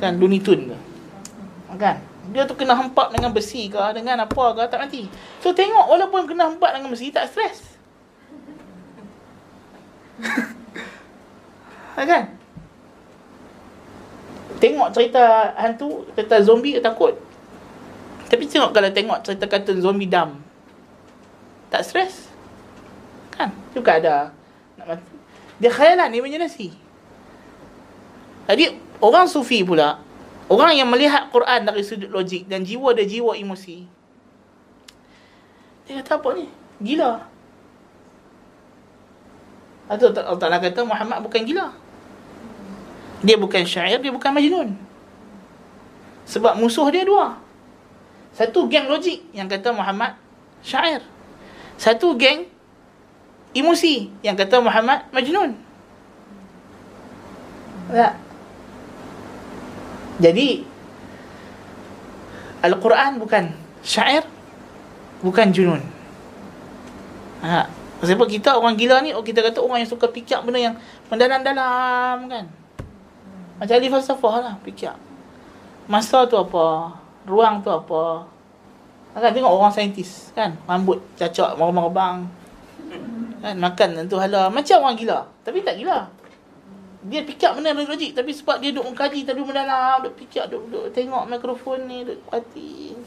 Kan? Looney Tunes tu. Kan? Dia tu kena hempak dengan besi ke, dengan apa ke, tak nanti. So tengok walaupun kena hempak dengan besi, tak stres. kan? Tengok cerita hantu, cerita zombie, takut. Tapi tengok kalau tengok cerita kartun zombie dam. Tak stres. Kan? Juga ada. Nak mati. Dia khayalan, imaginasi. Jadi, orang sufi pula, orang yang melihat Quran dari sudut logik dan jiwa dia jiwa emosi. Dia kata apa ni? Gila. Atau Allah Ta'ala kata Muhammad bukan gila. Dia bukan syair, dia bukan majnun. Sebab musuh dia dua. Satu geng logik yang kata Muhammad syair. Satu geng emosi yang kata Muhammad majnun. Tak. Jadi Al-Quran bukan syair, bukan junun. Ha, sebab kita orang gila ni, oh kita kata orang yang suka fikir benda yang mendalam-dalam kan. Macam ahli falsafah lah, fikir. Masa tu apa? Ruang tu apa? Kan tengok orang saintis kan, rambut cacak, merbang-merbang. Kan makan tentu hala macam orang gila, tapi tak gila. Dia fikir benda logik tapi sebab dia duk mengkaji terlalu mendalam, duk fikir, duk, duk tengok mikrofon ni, duk hati.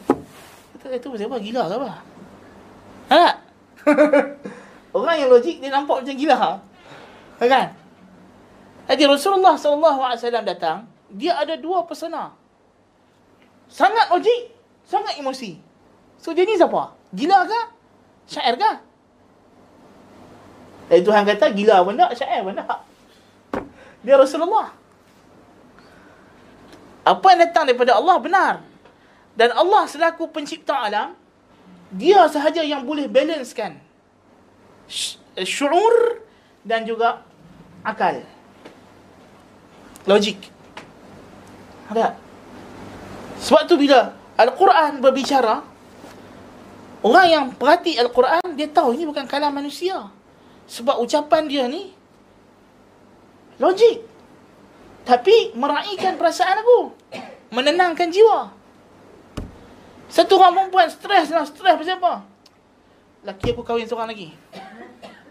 Kata itu siapa gila ke apa? Ha? Orang yang logik dia nampak macam gila. Ha, kan? Jadi Rasulullah SAW datang, dia ada dua pesona. Sangat logik, sangat emosi. So dia ni siapa? Gila ke? Syair ke? Dan Tuhan kata gila pun tak, syair pun tak. Dia Rasulullah. Apa yang datang daripada Allah benar. Dan Allah selaku pencipta alam, dia sahaja yang boleh balancekan syuur dan juga akal. Logik. Ada. Sebab tu bila Al-Quran berbicara, orang yang perhati Al-Quran, dia tahu ini bukan kalam manusia. Sebab ucapan dia ni logik. Tapi meraihkan perasaan aku. Menenangkan jiwa. Satu orang perempuan stres lah, stres pasal apa? Laki aku kahwin seorang lagi.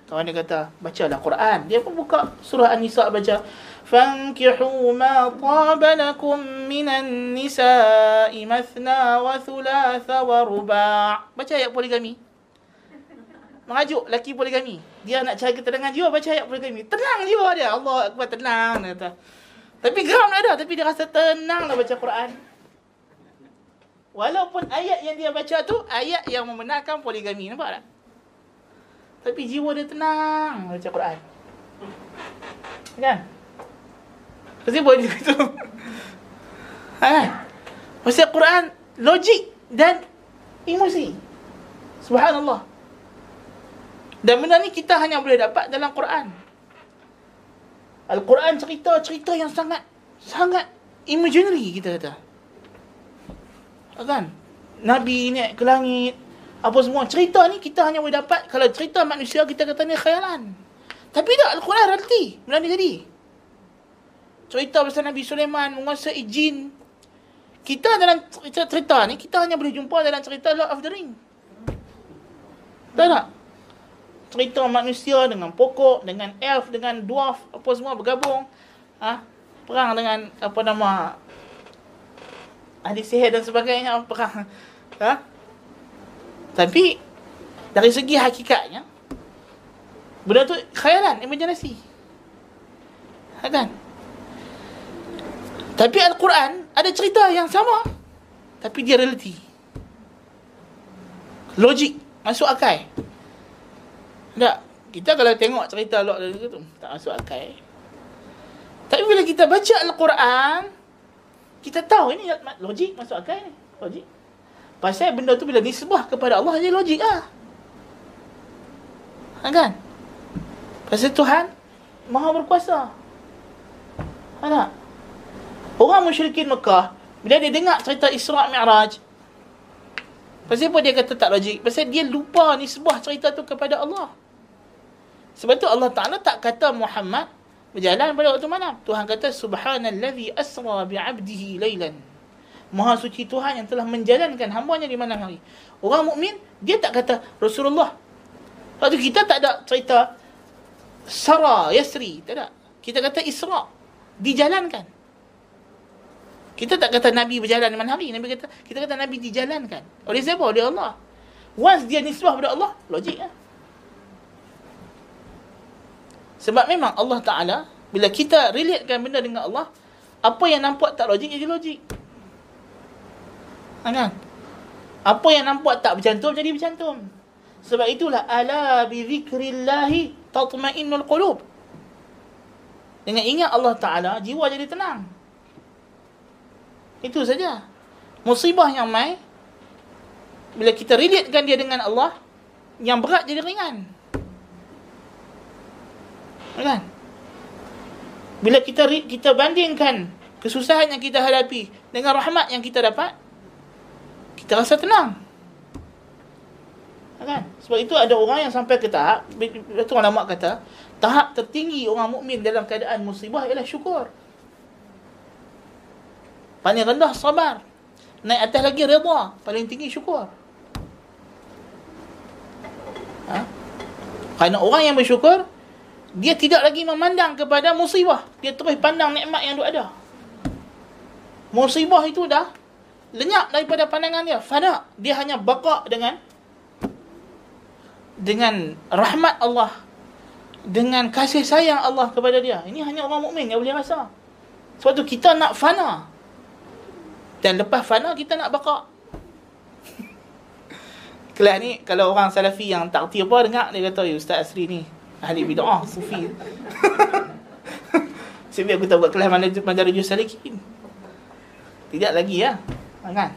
Kawan dia kata, bacalah Quran. Dia pun buka surah An-Nisa baca. Taba lakum minan nisa'i mathna wa thulatha wa ruba' Baca ayat poligami. Mengajuk laki poligami. Dia nak cari ketenangan jiwa, baca ayat poligami. Tenang jiwa dia. Allah Akbar, tenang. Dia kata. Tapi geram dia ada. Tapi dia rasa tenang lah baca Quran. Walaupun ayat yang dia baca tu, ayat yang membenarkan poligami. Nampak tak? Tapi jiwa dia tenang baca Quran. Kan? Pasti buat dia gitu. Ha? Baca Quran logik dan emosi. Subhanallah. Dan benda ni kita hanya boleh dapat dalam Quran. Al-Quran cerita-cerita yang sangat sangat imaginary kita kata. Kan? Nabi naik ke langit, apa semua cerita ni kita hanya boleh dapat kalau cerita manusia kita kata ni khayalan. Tapi tak Al-Quran realiti benda ni jadi. Cerita pasal Nabi Sulaiman menguasai jin. Kita dalam cerita, cerita ni kita hanya boleh jumpa dalam cerita Lord of the Ring. Tak tak? Cerita manusia dengan pokok, dengan elf, dengan dwarf, apa semua bergabung. Ha? Perang dengan apa nama ahli sihir dan sebagainya. Perang. Ha? Tapi dari segi hakikatnya benda tu khayalan, imajinasi. Ha, kan? Tapi Al-Quran ada cerita yang sama. Tapi dia realiti. Logik. Masuk akal. Tak. Kita kalau tengok cerita Allah tu, tak masuk akal. Tapi bila kita baca Al-Quran, kita tahu ini logik masuk akal. Logik. Pasal benda tu bila disebah kepada Allah, dia logik lah. Ha, kan? Pasal Tuhan maha berkuasa. Ha tak? Orang musyrikin Mekah, bila dia dengar cerita Isra' Mi'raj, pasal apa dia kata tak logik? Pasal dia lupa ni sebuah cerita tu kepada Allah. Sebab tu Allah Ta'ala tak kata Muhammad berjalan pada waktu malam. Tuhan kata, Subhanallazi asra bi'abdihi laylan. Maha suci Tuhan yang telah menjalankan hambanya di malam hari. Orang mukmin dia tak kata Rasulullah. Waktu kita tak ada cerita Sara, Yasri. Tak ada. Kita kata Isra. Dijalankan. Kita tak kata Nabi berjalan di malam hari. Nabi kata, kita kata Nabi dijalankan. Oleh siapa? Oleh Allah. Once dia nisbah kepada Allah, logik lah. Sebab memang Allah Ta'ala, bila kita relatekan benda dengan Allah, apa yang nampak tak logik, jadi logik. Ha, kan? Apa yang nampak tak bercantum, jadi bercantum. Sebab itulah, ala bi zikrillahi tatma'innul qulub. Dengan ingat Allah Ta'ala, jiwa jadi tenang. Itu saja. Musibah yang mai bila kita relatekan dia dengan Allah, yang berat jadi ringan. Kan? Bila kita kita bandingkan kesusahan yang kita hadapi dengan rahmat yang kita dapat, kita rasa tenang. Kan? Sebab itu ada orang yang sampai ke tahap, itu ulama kata, tahap tertinggi orang mukmin dalam keadaan musibah ialah syukur. Paling rendah sabar. Naik atas lagi redha. Paling tinggi syukur. Ha? Kerana orang yang bersyukur, dia tidak lagi memandang kepada musibah. Dia terus pandang nikmat yang ada. Musibah itu dah lenyap daripada pandangan dia. Fana. Dia hanya bakak dengan dengan rahmat Allah. Dengan kasih sayang Allah kepada dia. Ini hanya orang mukmin yang boleh rasa. Sebab tu kita nak fana. Dan lepas fana kita nak baqa. Kelas ni kalau orang salafi yang tak erti apa dengar dia kata ya Ustaz Asri ni ahli bid'ah sufi. Sebab aku tak buat kelas mana rujus salikin. Tidak lagi ya. Kan?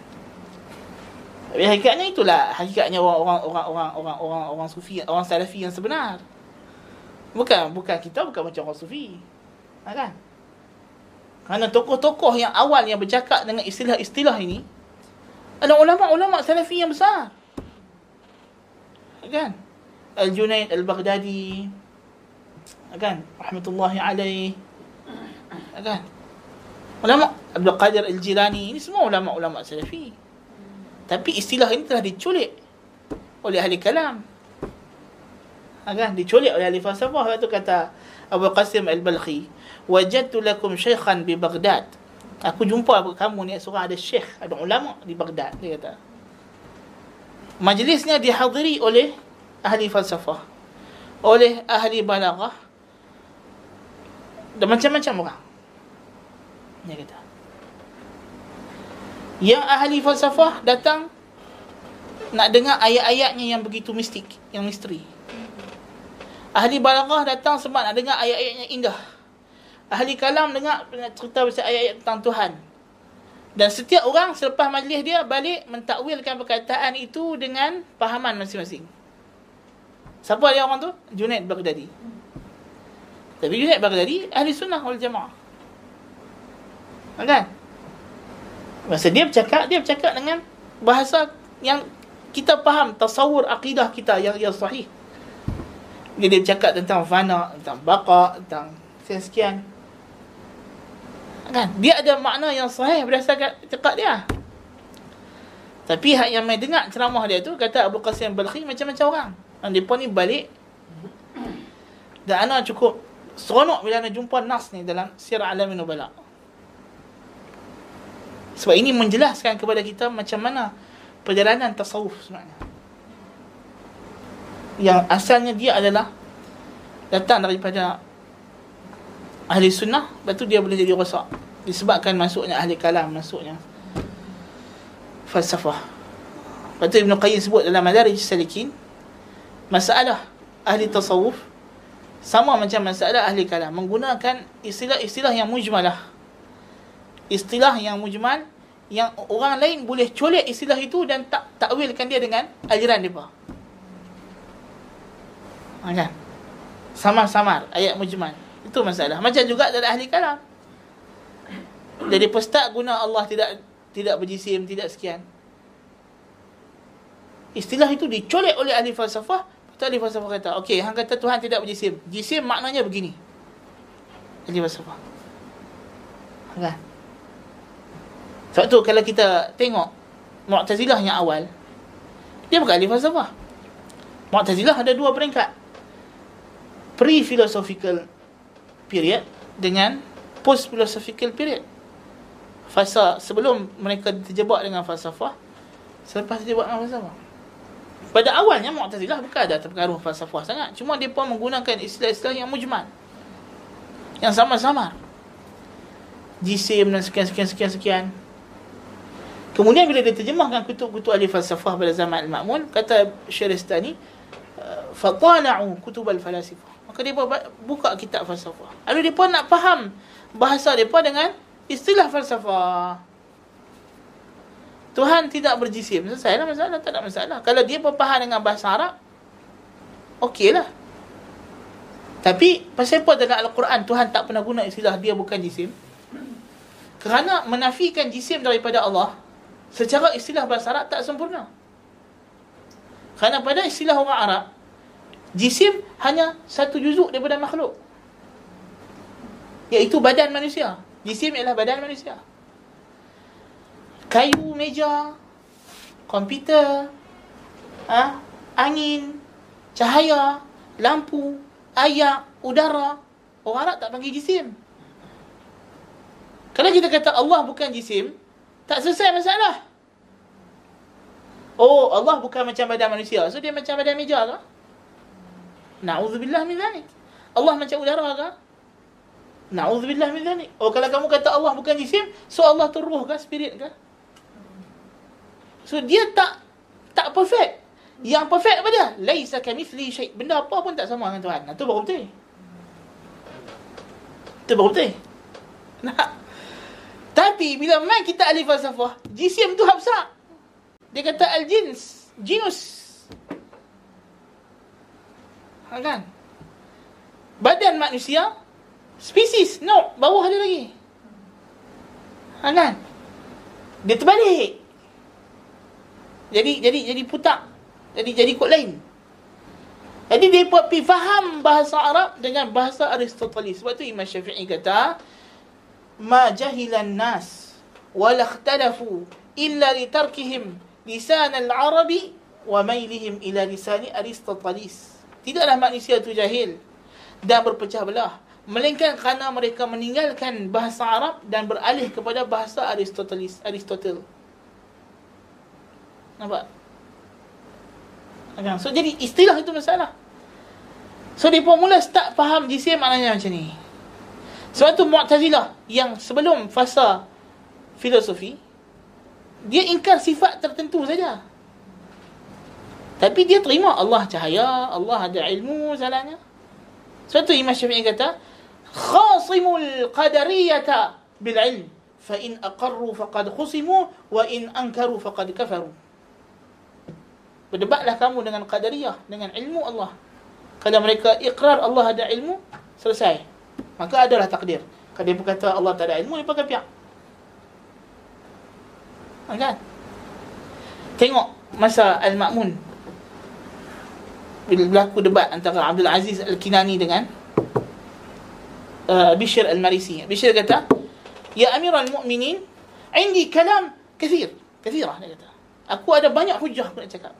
Tapi hakikatnya itulah hakikatnya orang orang orang orang orang orang sufi, orang salafi yang sebenar. Bukan bukan kita bukan macam orang sufi. Kan? Kerana tokoh-tokoh yang awal yang bercakap dengan istilah-istilah ini adalah ulama-ulama salafi yang besar. Kan? Al-Junaid Al-Baghdadi. Kan? Rahmatullahi alaih. Kan? Ulama Abdul Qadir Al-Jilani. Ini semua ulama-ulama salafi. Tapi istilah ini telah diculik oleh ahli kalam. Kan? Diculik oleh ahli falsafah. Itu kata Abu Qasim Al-Balkhi wajadtu lakum syaikhan bi Baghdad. Aku jumpa kamu ni seorang ada syekh, ada ulama di Baghdad dia kata. Majlisnya dihadiri oleh ahli falsafah, oleh ahli balaghah dan macam-macam orang. Dia kata. Yang ahli falsafah datang nak dengar ayat-ayatnya yang begitu mistik, yang misteri. Ahli balaghah datang sebab nak dengar ayat-ayatnya indah ahli kalam dengar cerita pasal ayat-ayat tentang Tuhan. Dan setiap orang selepas majlis dia balik mentakwilkan perkataan itu dengan pahaman masing-masing. Siapa dia orang tu? Junaid Baghdadi. Tapi Junaid Baghdadi ahli sunnah wal jamaah. Kan? Masa dia bercakap, dia bercakap dengan bahasa yang kita faham tasawur akidah kita yang yang sahih. Dia, dia bercakap tentang fana, tentang baqa, tentang sekian kan? Dia ada makna yang sahih berdasarkan cakap dia. Tapi hak yang mai dengar ceramah dia tu kata Abu Qasim Balkhi macam-macam orang. Dan depa ni balik. Dan ana cukup seronok bila ana jumpa nas ni dalam Sirah Alamin Nubala. Sebab ini menjelaskan kepada kita macam mana perjalanan tasawuf sebenarnya yang asalnya dia adalah datang daripada ahli sunnah lepas tu dia boleh jadi rosak. Disebabkan masuknya ahli kalam masuknya falsafah. Lepas tu Ibn Qayyim sebut dalam Madarij Salikin masalah ahli tasawuf sama macam masalah ahli kalam. Menggunakan istilah-istilah yang mujmalah. Istilah yang mujmal yang orang lain boleh colek istilah itu dan tak takwilkan dia dengan aliran depa ha, kan samar-samar ayat mujmal itu masalah macam juga dalam ahli kalam jadi pestak guna Allah tidak tidak berjisim tidak sekian istilah itu dicolek oleh ahli falsafah Betul ahli falsafah kata, okey, hang kata Tuhan tidak berjisim. Jisim maknanya begini. Ahli falsafah. Kan? Sebab tu kalau kita tengok Mu'tazilah yang awal, dia bukan ahli falsafah. Mu'tazilah ada dua peringkat Pre-philosophical period dengan post-philosophical period. Fasa sebelum mereka terjebak dengan falsafah, selepas terjebak dengan falsafah. Pada awalnya Mu'tazilah bukan ada terpengaruh falsafah sangat. Cuma dia pun menggunakan istilah-istilah yang mujmal. Yang sama-sama. Jisim dan sekian-sekian-sekian-sekian. Kemudian bila dia terjemahkan kutub-kutub ahli falsafah pada zaman Al-Ma'mun, kata Syaristani, فَطَالَعُوا كُتُبَ الْفَلَاسِفَةِ Maka dia buka kitab falsafah. Lalu dia pun nak faham bahasa dia pun dengan istilah falsafah. Tuhan tidak berjisim. Selesai lah masalah. Tak ada masalah. Kalau dia berpaham dengan bahasa Arab, okey lah. Tapi, pasal apa dalam Al-Quran Tuhan tak pernah guna istilah dia bukan jisim? Kerana menafikan jisim daripada Allah, secara istilah bahasa Arab tak sempurna. Kerana pada istilah orang Arab, jisim hanya satu juzuk daripada makhluk. Iaitu badan manusia. Jisim ialah badan manusia kayu meja, komputer, ha, angin, cahaya, lampu, air, udara. Orang Arab tak panggil jisim. Kalau kita kata Allah bukan jisim, tak selesai masalah. Oh, Allah bukan macam badan manusia. So dia macam badan meja ke? Na'udzubillah min zalik. Allah macam udara ke? Na'udzubillah min zalik. Oh, kalau kamu kata Allah bukan jisim, so Allah tu ruh ke, spirit ke? So dia tak tak perfect. Yang perfect apa dia? Laisa kamithli syai. Benda apa pun tak sama dengan Tuhan. Itu baru betul. Itu baru betul. Nah. Tapi bila main kita ahli falsafah, jisim tu habsa. Dia kata al-jins, jinus. Ha, kan? Badan manusia, spesies, no, bawah ada lagi. Ha, kan? Dia terbalik. Jadi jadi jadi putak. Jadi jadi kod lain. Jadi dia buat pi faham bahasa Arab dengan bahasa Aristoteles. Sebab tu Imam Syafi'i kata, "Ma jahilan nas wa la ikhtalafu illa li tarkihim lisan al-arabi wa mailihim ila lisan Aristoteles." Tidaklah manusia itu jahil dan berpecah belah melainkan kerana mereka meninggalkan bahasa Arab dan beralih kepada bahasa Aristoteles Aristotle Nampak? Okay. So jadi istilah itu masalah. So dia pun mula start faham jisim maknanya macam ni. Sebab tu Mu'tazilah yang sebelum fasa filosofi dia ingkar sifat tertentu saja. Tapi dia terima Allah cahaya, Allah ada ilmu salahnya. Sebab tu Imam Syafi'i kata khasimul qadariyata bil ilm fa in aqarru faqad khusimu wa in ankaru faqad kafaru. Berdebatlah kamu dengan qadariyah, dengan ilmu Allah. Kalau mereka ikrar Allah ada ilmu, selesai. Maka adalah takdir. Kalau dia berkata Allah tak ada ilmu, dia pakai pihak. Ha, kan? Tengok masa Al-Ma'mun. Bila berlaku debat antara Abdul Aziz Al-Kinani dengan uh, Bishr Al-Marisi. Bishr kata, Ya Amir Al-Mu'minin, indi kalam kathir. Kathirah, dia kata. Aku ada banyak hujah aku nak cakap.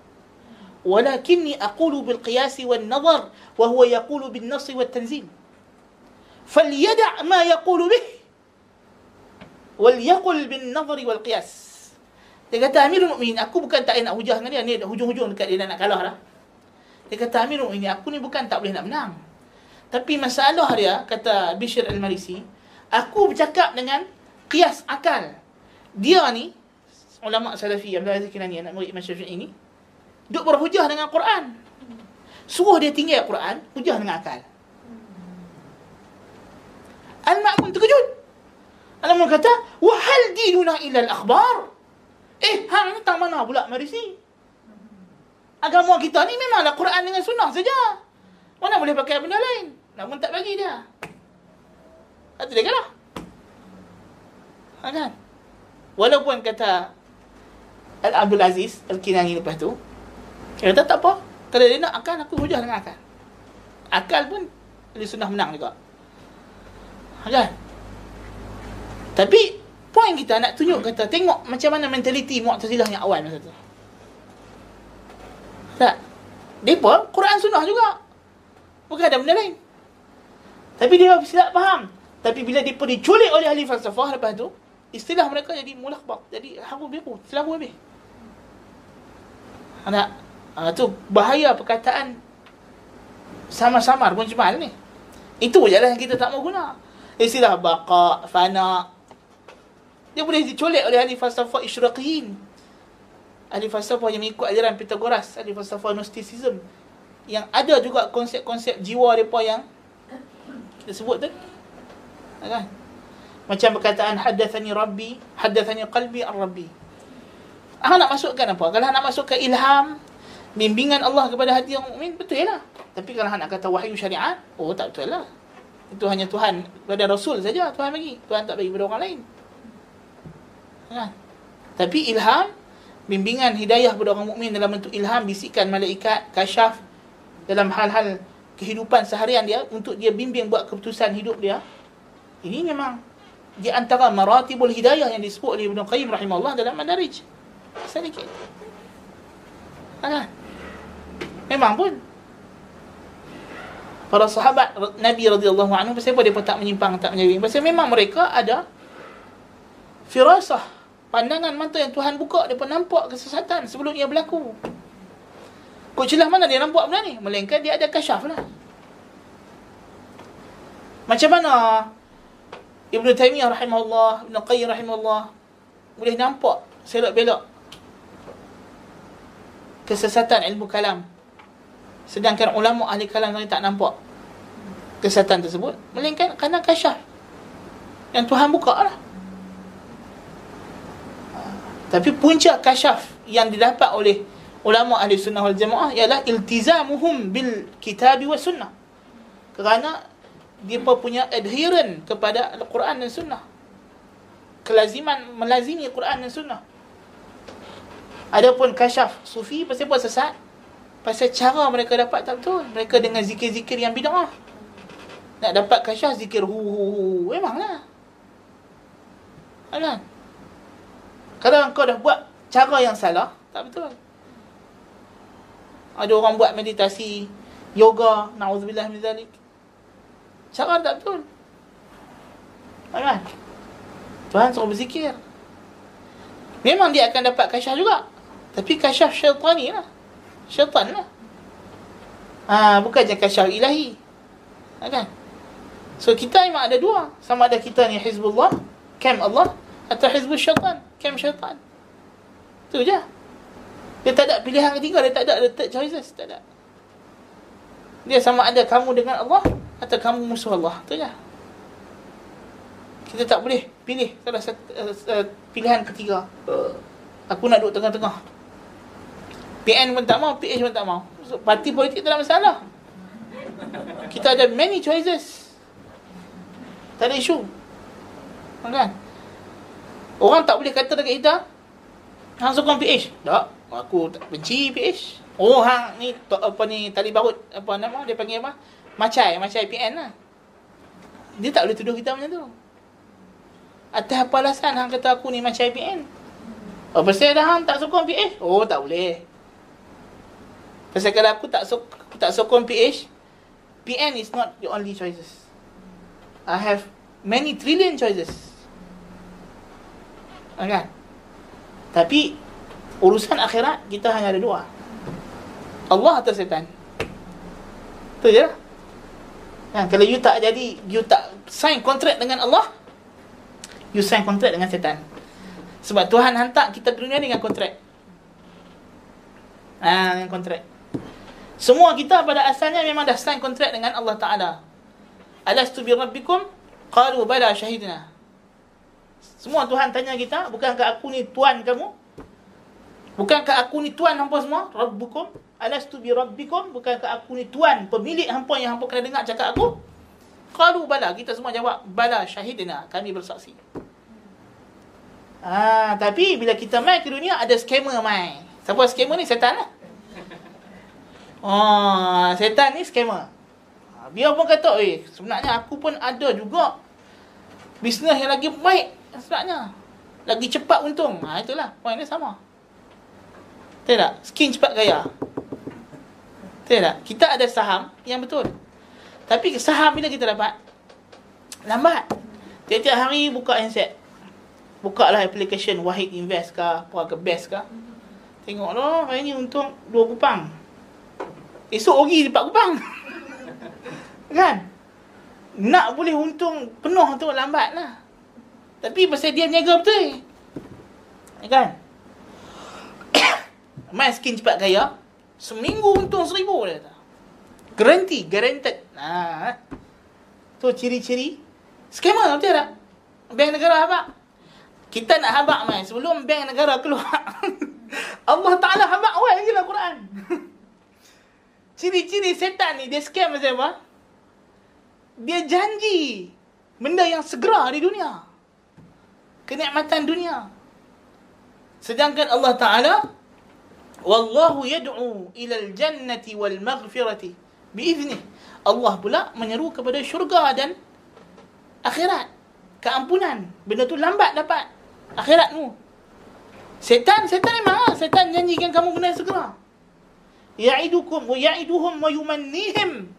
ولكني أقول بالقياس والنظر وهو يقول بالنص والتنزيل فليدع ما يقول به وليقل بالنظر والقياس dia kata Amirul Mukminin aku bukan tak nak hujah dengan dia ni hujung-hujung dekat dia nak kalah lah dia kata Amirul Mukminin aku ni bukan tak boleh nak menang tapi masalah dia kata Bishr Al-Marisi aku bercakap dengan Qiyas akal. Dia ni ulama salafi Abdul Aziz Kinani anak murid Imam Syafi'i ini duk berhujah dengan Quran. Suruh dia tinggal Quran, hujah dengan akal. Al-Ma'mun terkejut. Al-Ma'mun kata, "Wahal dinuna illa al-akhbar?" Eh, hang ni tak mana pula marisi? Agama kita ni memanglah Quran dengan sunnah saja. Mana boleh pakai benda lain? Namun tak bagi dia. Itu dia kalah. Ha, kan? Walaupun kata Al-Abdul Aziz Al-Kinani lepas tu Dia kata tak apa Kalau dia nak akal aku hujah dengan akal Akal pun Dia sunnah menang juga ha, Kan Tapi Poin kita nak tunjuk kata Tengok macam mana mentaliti Mu'tazilah yang awal masa tu Tak. Pun Quran sunnah juga. Bukan ada benda lain. Tapi dia silap faham. Tapi bila pun diculik oleh ahli falsafah Lepas tu istilah mereka jadi mulakbat jadi haru biru selalu habis anak ha, tu bahaya perkataan sama-samar pun cuma ni. Itu je lah yang kita tak mau guna. Istilah baqa fana. Dia boleh dicolek oleh ahli falsafah isyraqiyin ahli falsafah yang mengikut ajaran Pythagoras ahli falsafah gnosticism yang ada juga konsep-konsep jiwa mereka yang kita sebut tu kan macam perkataan hadathani rabbi, hadathani qalbi ar-rabbi. Ah nak masukkan apa? Kalau nak masukkan ilham, bimbingan Allah kepada hati yang mukmin, betul lah. Tapi kalau nak kata wahyu syariat, oh tak betul lah. Itu hanya Tuhan kepada Rasul saja Tuhan bagi. Tuhan tak bagi kepada orang lain. Ha. Tapi ilham, bimbingan hidayah kepada orang mukmin dalam bentuk ilham, bisikan malaikat, kasyaf dalam hal-hal kehidupan seharian dia untuk dia bimbing buat keputusan hidup dia. Ini memang di antara maratibul hidayah yang disebut oleh Ibn Qayyim rahimahullah dalam Madarij. Sedikit. Ha. Memang pun para sahabat Nabi radhiyallahu anhu pasal apa depa tak menyimpang tak menyeling pasal memang mereka ada firasah pandangan mata yang Tuhan buka depa nampak kesesatan sebelum ia berlaku. Kok celah mana dia nampak benda ni? Melainkan dia ada kasyaf lah. Macam mana Ibn Taymiyah rahimahullah, Ibn Qayyim rahimahullah boleh nampak selok belok kesesatan ilmu kalam. Sedangkan ulama ahli kalam lain tak nampak kesesatan tersebut. Melainkan kerana kasyaf. Yang Tuhan buka lah. Tapi punca kasyaf yang didapat oleh ulama ahli sunnah wal jamaah ialah iltizamuhum bil kitab wa sunnah. Kerana dia punya adherent kepada Al-Quran dan Sunnah. Kelaziman melazimi Al-Quran dan Sunnah. Adapun kasyaf sufi pasal apa sesat? Pasal cara mereka dapat tak betul. Mereka dengan zikir-zikir yang bid'ah. Nak dapat kasyaf zikir hu hu hu. Memanglah. Kan? Kalau kau dah buat cara yang salah, tak betul. Ada orang buat meditasi, yoga, na'udzubillah min zalik. Cara tak betul. Kan? Tuhan suruh berzikir. Memang dia akan dapat kasyaf juga. Tapi kasyaf syaitani lah. Syaitan lah. Ha, bukan je kasyaf ilahi. Kan? So kita memang ada dua. Sama ada kita ni Hizbullah, Kem Allah, atau Hizbul Syaitan, Kem Syaitan. Itu je. Dia tak ada pilihan ketiga, dia tak ada, ada third choices. Tak ada. Dia sama ada kamu dengan Allah, atau kamu musuh Allah tu je kita tak boleh pilih salah satu uh, uh, pilihan ketiga aku nak duduk tengah-tengah PN pun tak mau PH pun tak mau so, parti politik tak ada masalah kita ada many choices tak ada isu kan orang tak boleh kata dekat kita hang sokong PH tak aku tak benci PH oh hang ni apa ni tali barut apa nama dia panggil apa Macai, macai IPN lah. Dia tak boleh tuduh kita macam tu. Atas apa alasan hang kata aku ni macam IPN? Oh, pasal dah hang tak sokong PH? Oh, tak boleh. Pasal kalau aku tak sok aku tak sokong PH, PN is not the only choices. I have many trillion choices. Okay. Tapi urusan akhirat kita hanya ada dua. Allah atau setan. Itu je lah. Ha, kalau you tak jadi, you tak sign kontrak dengan Allah, You sign kontrak dengan setan. Sebab Tuhan hantar kita ke dunia dengan kontrak. Ah, dengan kontrak. Semua kita pada asalnya memang dah sign kontrak dengan Allah Taala. Alastu bi rabbikum? Qalu bala syahidna. Semua Tuhan tanya kita, bukankah aku ni tuan kamu? Bukankah aku ni tuan hampa semua? Rabbukum? Alastu bi rabbikum? Bukankah aku ni tuan, pemilik hampa yang hampa kena dengar cakap aku? Qalu bala. Kita semua jawab, bala syahidina. Kami bersaksi. Ah, tapi bila kita mai ke dunia, ada skamer mai. Siapa skamer ni? Setan lah. Oh, setan ni skamer. Ah, biar pun kata, eh, sebenarnya aku pun ada juga bisnes yang lagi baik sebenarnya. Lagi cepat untung. Ha, itulah. Point dia sama. Betul tak? Skin cepat gaya. Betul tak? Kita ada saham yang betul. Tapi saham bila kita dapat? Lambat. Tiap-tiap hari buka handset. Buka lah application Wahid Invest ke, apa ke Best ke. Tengok lah, hari ni untung 2 kupang. Esok lagi 4 kupang. kan? Nak boleh untung penuh tu lambat lah. Tapi pasal dia niaga betul. Kan? Main skin cepat gaya. Seminggu untung seribu dia kata. Garanti, guaranteed. Ha. Tu ciri-ciri. Skema betul tak? Bank negara habak. Kita nak habak mai sebelum bank negara keluar. Allah Taala habak awal lagi lah Quran. Ciri-ciri setan ni dia scam macam apa? Dia janji benda yang segera di dunia. Kenikmatan dunia. Sedangkan Allah Taala Wallahu yad'u ila al-jannati wal maghfirati biiznih. Allah pula menyeru kepada syurga dan akhirat. Keampunan. Benda tu lambat dapat akhiratmu. Setan, setan memang. Setan janjikan kamu yang segera. Ya'idukum wa ya'iduhum wa yumannihim.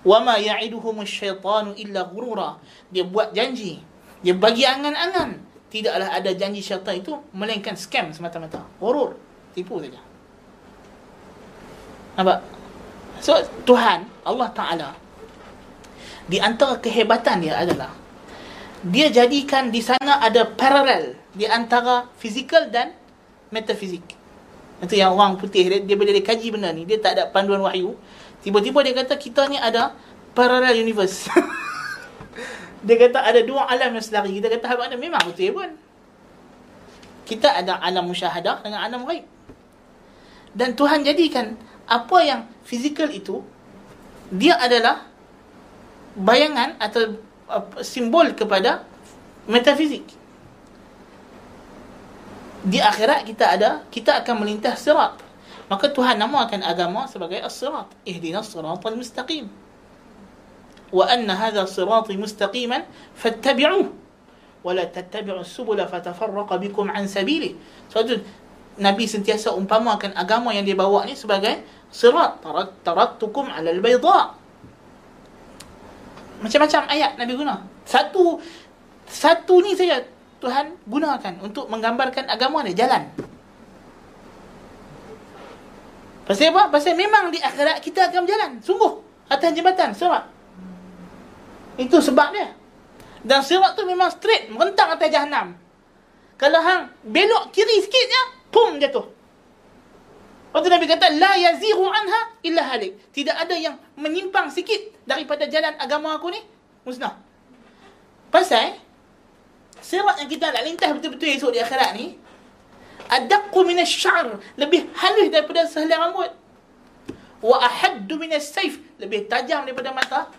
Wa ma ya'iduhum asyaitanu illa ghurura. Dia buat janji. Dia bagi angan-angan. Tidaklah ada janji syaitan itu melainkan scam semata-mata. Ghurur tipu saja. Nampak? So, Tuhan, Allah Ta'ala, di antara kehebatan dia adalah, dia jadikan di sana ada paralel di antara fizikal dan metafizik. Itu yang orang putih, dia, dia bila dia kaji benda ni, dia tak ada panduan wahyu. Tiba-tiba dia kata, kita ni ada parallel universe. dia kata ada dua alam yang selari. Kita kata, ada memang betul pun. Kita ada alam musyahadah dengan alam ghaib dan Tuhan jadikan apa yang fizikal itu dia adalah bayangan atau simbol kepada metafizik. Di akhirat kita ada, kita akan melintas sirat. Maka Tuhan namakan agama sebagai as-sirat. Ihdinas siratal mustaqim. Anna hadha sirati mustaqiman fattabi'uh. Wa la tattabi'us subula fatafarraqa bikum an sabilih. So, Nabi sentiasa umpamakan agama yang dia bawa ni sebagai sirat taraktukum ala albayda. Macam-macam ayat Nabi guna. Satu satu ni saja Tuhan gunakan untuk menggambarkan agama dia jalan. Pasal apa? Pasal memang di akhirat kita akan berjalan. Sungguh. Atas jembatan. Sirat. Itu sebab dia. Dan sirat tu memang straight. Merentang atas jahannam. Kalau hang belok kiri sikit je, pum jatuh. Waktu Nabi kata, La yazihu anha illa halik. Tidak ada yang menyimpang sikit daripada jalan agama aku ni, musnah. Pasal, sirat yang kita nak lintas betul-betul esok di akhirat ni, adakku minas syar, lebih halus daripada sehelai rambut. Wa ahaddu minas saif, lebih tajam daripada mata.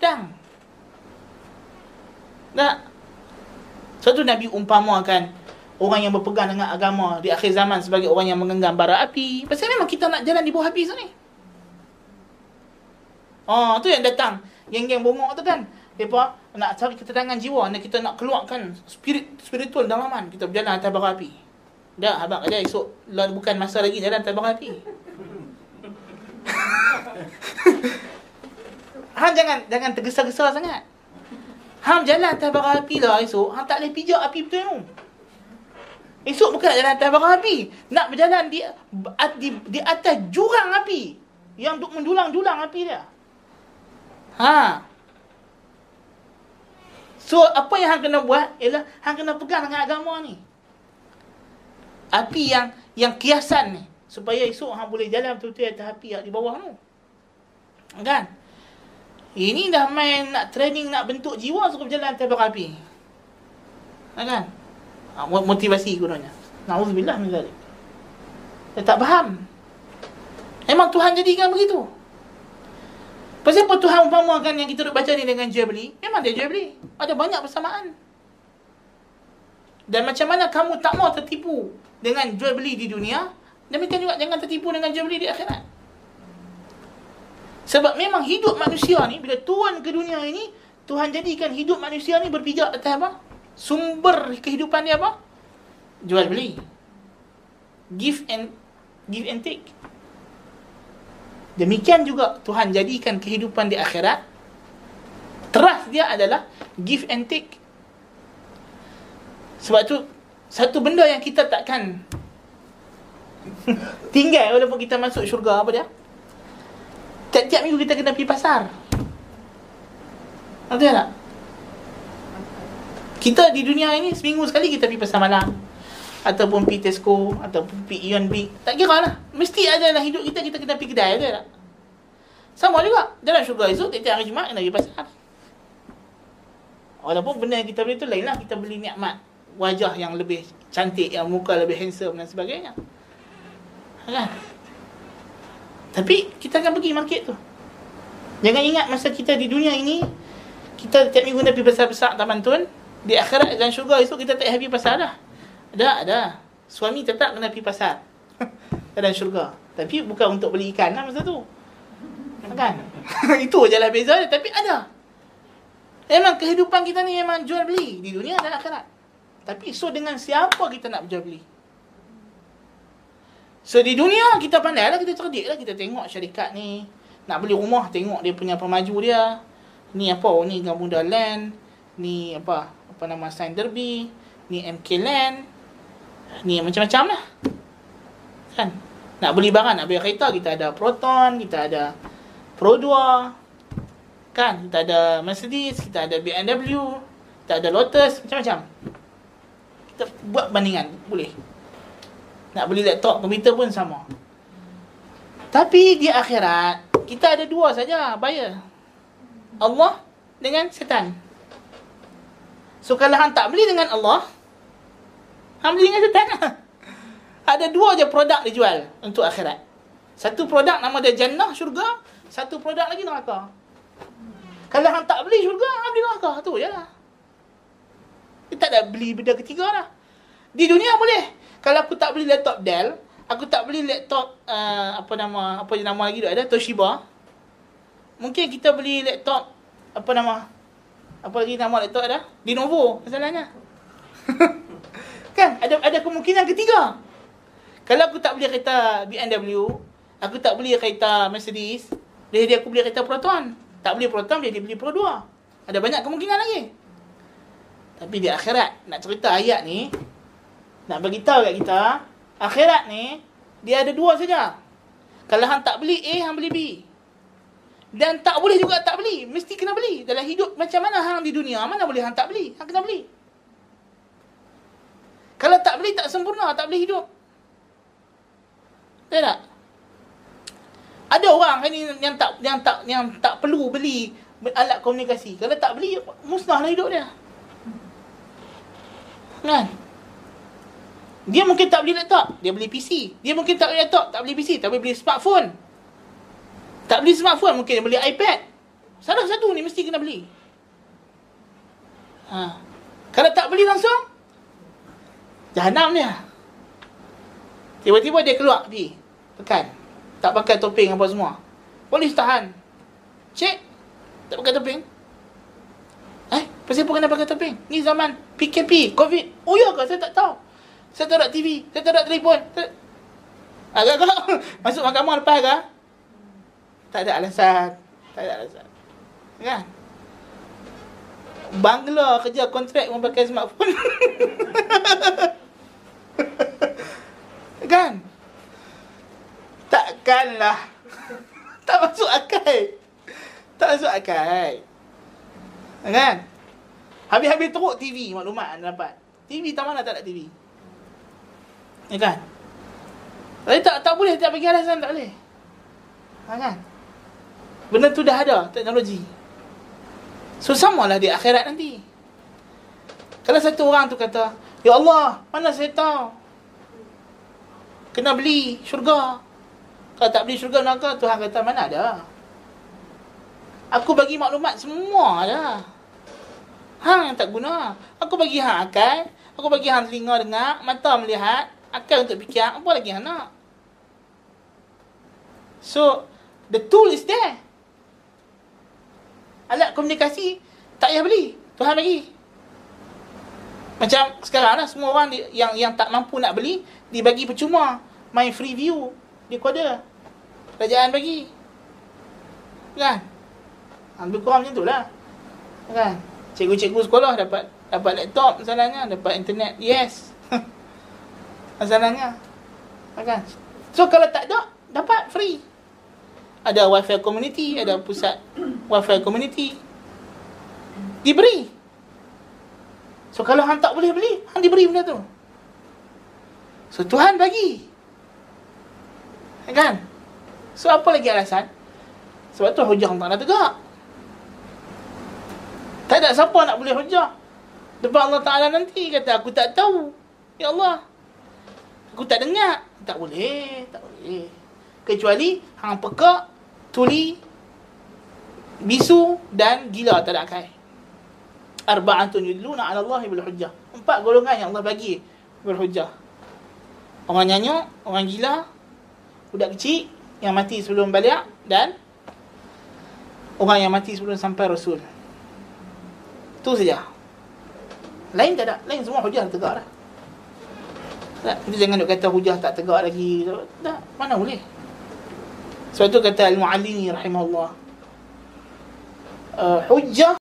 Dan, tak? Satu Nabi umpamakan orang yang berpegang dengan agama di akhir zaman sebagai orang yang menggenggam bara api. Pasal memang kita nak jalan di bawah api sini. Oh, tu yang datang. Geng-geng bongok tu kan. Depa nak cari ketenangan jiwa, nak kita nak keluarkan spirit spiritual dalaman. Kita berjalan atas bara api. Dah, abang kata esok bukan masa lagi jalan atas bara api. Hang jangan jangan tergesa-gesa sangat. Hang jalan atas bara api lah esok, hang tak boleh pijak api betul tu. Esok bukan nak jalan atas bara api. Nak berjalan di, di, di atas jurang api. Yang untuk mendulang-dulang api dia. Ha. So apa yang hang kena buat ialah hang kena pegang dengan agama ni. Api yang yang kiasan ni supaya esok hang boleh jalan betul-betul atas api yang di bawah tu. Kan? Ini dah main nak training nak bentuk jiwa suruh berjalan belakang api. Kan? Ha, motivasi gunanya. Nauzubillah min zalik. Dia tak faham. Memang Tuhan jadikan begitu. Pasal apa Tuhan umpamakan yang kita duk baca ni dengan jual beli? Memang dia jual beli. Ada banyak persamaan. Dan macam mana kamu tak mau tertipu dengan jual beli di dunia, demikian juga jangan tertipu dengan jual beli di akhirat. Sebab memang hidup manusia ni bila turun ke dunia ini Tuhan jadikan hidup manusia ni berpijak atas apa? Sumber kehidupan dia apa? Jual beli. Give and give and take. Demikian juga Tuhan jadikan kehidupan di akhirat teras dia adalah give and take. Sebab tu satu benda yang kita takkan tinggal walaupun kita masuk syurga apa dia? Tiap-tiap minggu kita kena pergi pasar. Ada tak? Kita di dunia ini seminggu sekali kita pergi pasar malam. Ataupun pergi Tesco Ataupun pergi Ion Big Tak kira lah Mesti ada dalam hidup kita Kita kena pergi kedai Ada tak? Sama juga Dalam syurga esok Tiap-tiap hari Jumat Kena pergi pasar Walaupun benda yang kita beli tu Lain lah Kita beli nikmat Wajah yang lebih cantik Yang muka lebih handsome Dan sebagainya Kan? Tapi kita akan pergi market tu. Jangan ingat masa kita di dunia ini kita tiap minggu pergi pasar-pasar taman tun, di akhirat dan syurga itu kita tak pergi pasar dah. Ada, ada. Suami tetap kena pergi pasar. dalam syurga. Tapi bukan untuk beli ikan lah masa tu. Kan? itu je lah beza dia. Tapi ada. Memang kehidupan kita ni memang jual beli di dunia dan akhirat. Tapi so dengan siapa kita nak jual beli? So di dunia kita pandai lah, kita cerdik lah. Kita tengok syarikat ni. Nak beli rumah, tengok dia punya pemaju dia. Ni apa? Oh, ni Gamuda Land. Ni apa? Apa nama Sign Derby. Ni MK Land. Ni macam-macam lah. Kan? Nak beli barang, nak beli kereta, kita ada Proton, kita ada Pro 2. Kan? Kita ada Mercedes, kita ada BMW. Kita ada Lotus, macam-macam. Kita buat bandingan, boleh. Nak beli laptop, komputer pun sama. Tapi di akhirat, kita ada dua saja buyer. Allah dengan setan. So kalau hang tak beli dengan Allah, hang beli dengan setan. ada dua je produk dijual untuk akhirat. Satu produk nama dia jannah, syurga. Satu produk lagi neraka. Kalau hang tak beli syurga, hang beli neraka. Tu je lah. Kita tak ada beli benda ketiga lah. Di dunia boleh. Kalau aku tak beli laptop Dell, aku tak beli laptop uh, apa nama apa je nama lagi tu ada Toshiba. Mungkin kita beli laptop apa nama? Apa lagi nama laptop ada? Lenovo masalahnya. kan ada ada kemungkinan ketiga. Kalau aku tak beli kereta BMW, aku tak beli kereta Mercedes, dia dia aku beli kereta Proton. Tak beli Proton, dia dia beli Pro 2. Ada banyak kemungkinan lagi. Tapi di akhirat nak cerita ayat ni, nak bagi tahu kat kita, akhirat ni dia ada dua saja. Kalau hang tak beli A, hang beli B. Dan tak boleh juga tak beli, mesti kena beli. Dalam hidup macam mana hang di dunia, mana boleh hang tak beli? Hang kena beli. Kalau tak beli tak sempurna, tak boleh hidup. Betul tak? Ada orang ni yang tak yang tak yang tak perlu beli alat komunikasi. Kalau tak beli musnahlah hidup dia. Kan? Dia mungkin tak beli laptop, dia beli PC. Dia mungkin tak beli laptop, tak beli PC, tapi beli smartphone. Tak beli smartphone, mungkin dia beli iPad. Salah satu ni mesti kena beli. Ha. Kalau tak beli langsung, jahanam dia. Tiba-tiba dia keluar pergi. Pekan. Tak pakai topeng apa semua. Polis tahan. Cek. Tak pakai topeng. Eh, pasal apa kena pakai topeng? Ni zaman PKP, COVID. Oh ya ke? Saya tak tahu. Saya tak ada TV. Saya tak ada telefon. Agak-agak masuk mahkamah lepas ke? Tak ada alasan. Tak ada alasan. Kan? Bangla kerja kontrak memakai smartphone. kan? Takkanlah. Tak masuk akal. Tak masuk akal. Kan? Habis-habis teruk TV maklumat anda dapat. TV tak mana tak ada TV. Ya kan? Tapi tak tak boleh tak bagi alasan tak boleh. Ha kan? Benda tu dah ada teknologi. So samalah di akhirat nanti. Kalau satu orang tu kata, "Ya Allah, mana saya tahu?" Kena beli syurga. Kalau tak beli syurga neraka, Tuhan kata, "Mana ada?" Aku bagi maklumat semua dah. Hang yang tak guna. Aku bagi hang akal. Aku bagi hang telinga dengar. Mata melihat. Akal untuk fikir. Apa lagi hang nak? So, the tool is there. Alat komunikasi tak payah beli. Tuhan bagi. Macam sekarang lah, semua orang yang yang tak mampu nak beli, dibagi percuma. Main free view. Koda. Kerajaan bagi. Kan? Ha, lebih kurang macam tu lah. Kan? Cikgu-cikgu sekolah dapat dapat laptop masalahnya, dapat internet. Yes. masalahnya. Kan? So kalau tak ada, dapat free. Ada wifi community, ada pusat wifi community. Diberi. So kalau hang tak boleh beli, hang diberi benda tu. So Tuhan bagi. Kan? So apa lagi alasan? Sebab tu hujah tak nak tegak. Tak ada siapa nak boleh hujah. Depan Allah Ta'ala nanti kata, aku tak tahu. Ya Allah. Aku tak dengar. Tak boleh. Tak boleh. Kecuali, hang pekak, tuli, bisu dan gila tak ada akal. Arba'atun yudluna ala Allah bil hujjah. Empat golongan yang Allah bagi berhujjah. Orang nyanyuk, orang gila, budak kecil yang mati sebelum balik dan orang yang mati sebelum sampai Rasul. Tu saja. Lain tak ada. Lain semua hujah tegak dah. Tak, kita jangan duk kata hujah tak tegak lagi. Tak, mana boleh. Sebab tu kata Al-Mu'allini rahimahullah. Uh, hujah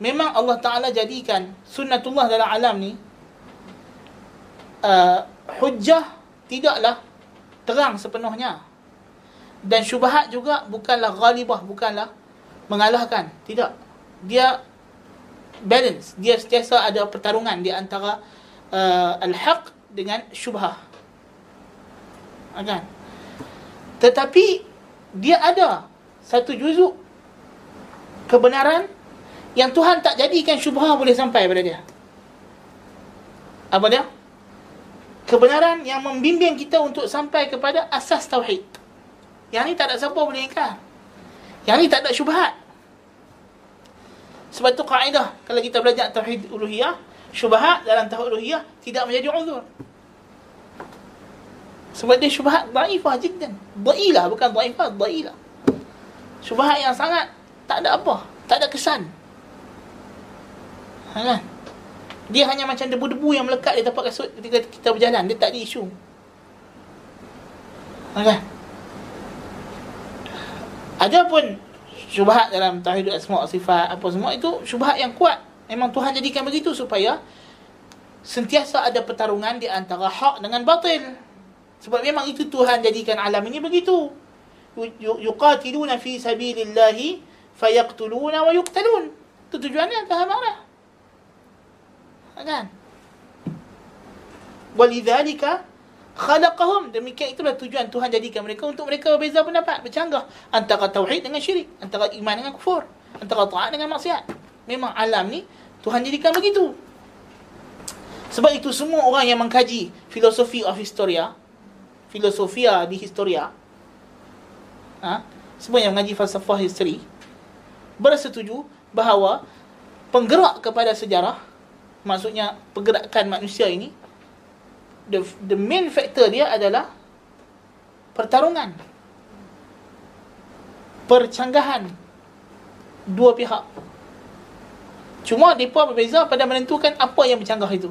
memang Allah Ta'ala jadikan sunnatullah dalam alam ni uh, hujah tidaklah terang sepenuhnya. Dan syubahat juga bukanlah ghalibah, bukanlah mengalahkan. Tidak. Dia balance dia sentiasa ada pertarungan di antara uh, al-haq dengan syubhah. Kan? Tetapi dia ada satu juzuk kebenaran yang Tuhan tak jadikan syubhah boleh sampai pada dia. Apa dia? Kebenaran yang membimbing kita untuk sampai kepada asas tauhid. Yang ni tak ada siapa boleh ingkar. Yang ni tak ada syubhat. Sebab tu kaedah kalau kita belajar tauhid uluhiyah, syubhat dalam tauhid tidak menjadi uzur. Sebab dia syubhat dhaifah jiddan. Dhailah bukan dhaifah, dhailah. Syubhat yang sangat tak ada apa, tak ada kesan. Ha, kan? Dia hanya macam debu-debu yang melekat di tempat kasut ketika kita berjalan, dia tak ada isu. Ha, kan? Adapun syubhat dalam tauhid asma sifat apa semua itu syubhat yang kuat memang Tuhan jadikan begitu supaya sentiasa ada pertarungan di antara hak dengan batil sebab memang itu Tuhan jadikan alam ini begitu. Yuqatiluna fi sabilillahi fayaqtuluna wa yuqtalun. Itu tujuannya Tuhan marah. Kan? Walidzalika khalaqahum. Demikian itulah tujuan Tuhan jadikan mereka untuk mereka berbeza pendapat bercanggah antara tauhid dengan syirik antara iman dengan kufur antara taat dengan maksiat memang alam ni Tuhan jadikan begitu. Sebab itu semua orang yang mengkaji filosofi of historia filosofia di historia ha, semua yang mengaji falsafah history bersetuju bahawa penggerak kepada sejarah maksudnya pergerakan manusia ini the the main factor dia adalah pertarungan percanggahan dua pihak cuma depa berbeza pada menentukan apa yang bercanggah itu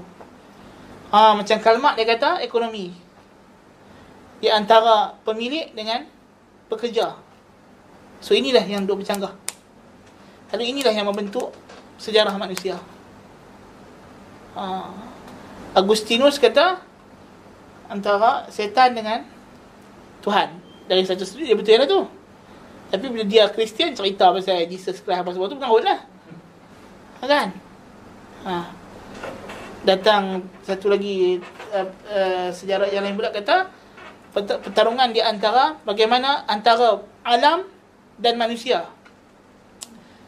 ha macam kalmat dia kata ekonomi di antara pemilik dengan pekerja so inilah yang dua bercanggah lalu inilah yang membentuk sejarah manusia ha Agustinus kata antara setan dengan Tuhan. Dari satu sudut dia betul lah tu. Tapi bila dia Kristian cerita pasal Jesus Christ apa semua tu bukan lah. Kan? Ha. Datang satu lagi uh, uh, sejarah yang lain pula kata pertarungan di antara bagaimana antara alam dan manusia.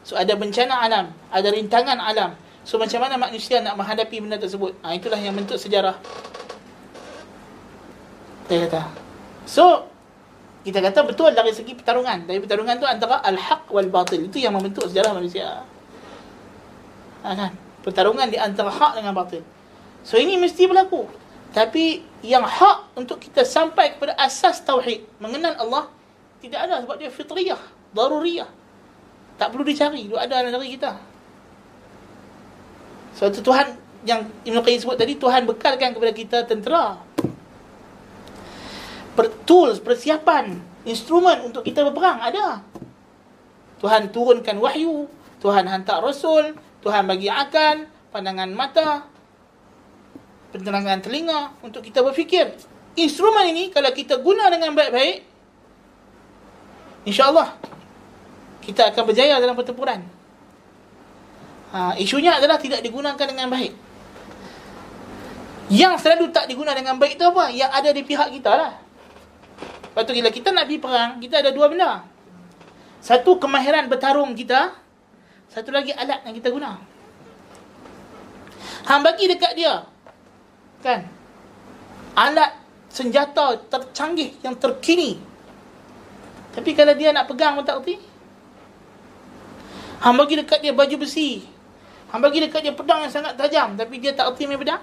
So ada bencana alam, ada rintangan alam. So macam mana manusia nak menghadapi benda tersebut? Ha, itulah yang bentuk sejarah. Dia kata. So kita kata betul dari segi pertarungan. Dari pertarungan tu antara al-haq wal batil. Itu yang membentuk sejarah manusia. Ha, kan? Pertarungan di antara hak dengan batil. So ini mesti berlaku. Tapi yang hak untuk kita sampai kepada asas tauhid, mengenal Allah tidak ada sebab dia fitriyah, daruriyah. Tak perlu dicari, dia ada dalam diri kita. Suatu Tuhan yang Ibn Qayyim sebut tadi, Tuhan bekalkan kepada kita tentera. Per, tools, persiapan, instrumen untuk kita berperang ada. Tuhan turunkan wahyu, Tuhan hantar rasul, Tuhan bagi akal, pandangan mata, penerangan telinga untuk kita berfikir. Instrumen ini kalau kita guna dengan baik-baik, insya-Allah kita akan berjaya dalam pertempuran. Ha, isunya adalah tidak digunakan dengan baik. Yang selalu tak digunakan dengan baik tu apa? Yang ada di pihak kita lah. Lepas tu bila kita nak pergi perang, kita ada dua benda. Satu kemahiran bertarung kita, satu lagi alat yang kita guna. Hang bagi dekat dia. Kan? Alat senjata tercanggih yang terkini. Tapi kalau dia nak pegang pun tak erti. Hang bagi dekat dia baju besi. Hang bagi dekat dia pedang yang sangat tajam tapi dia tak erti main pedang.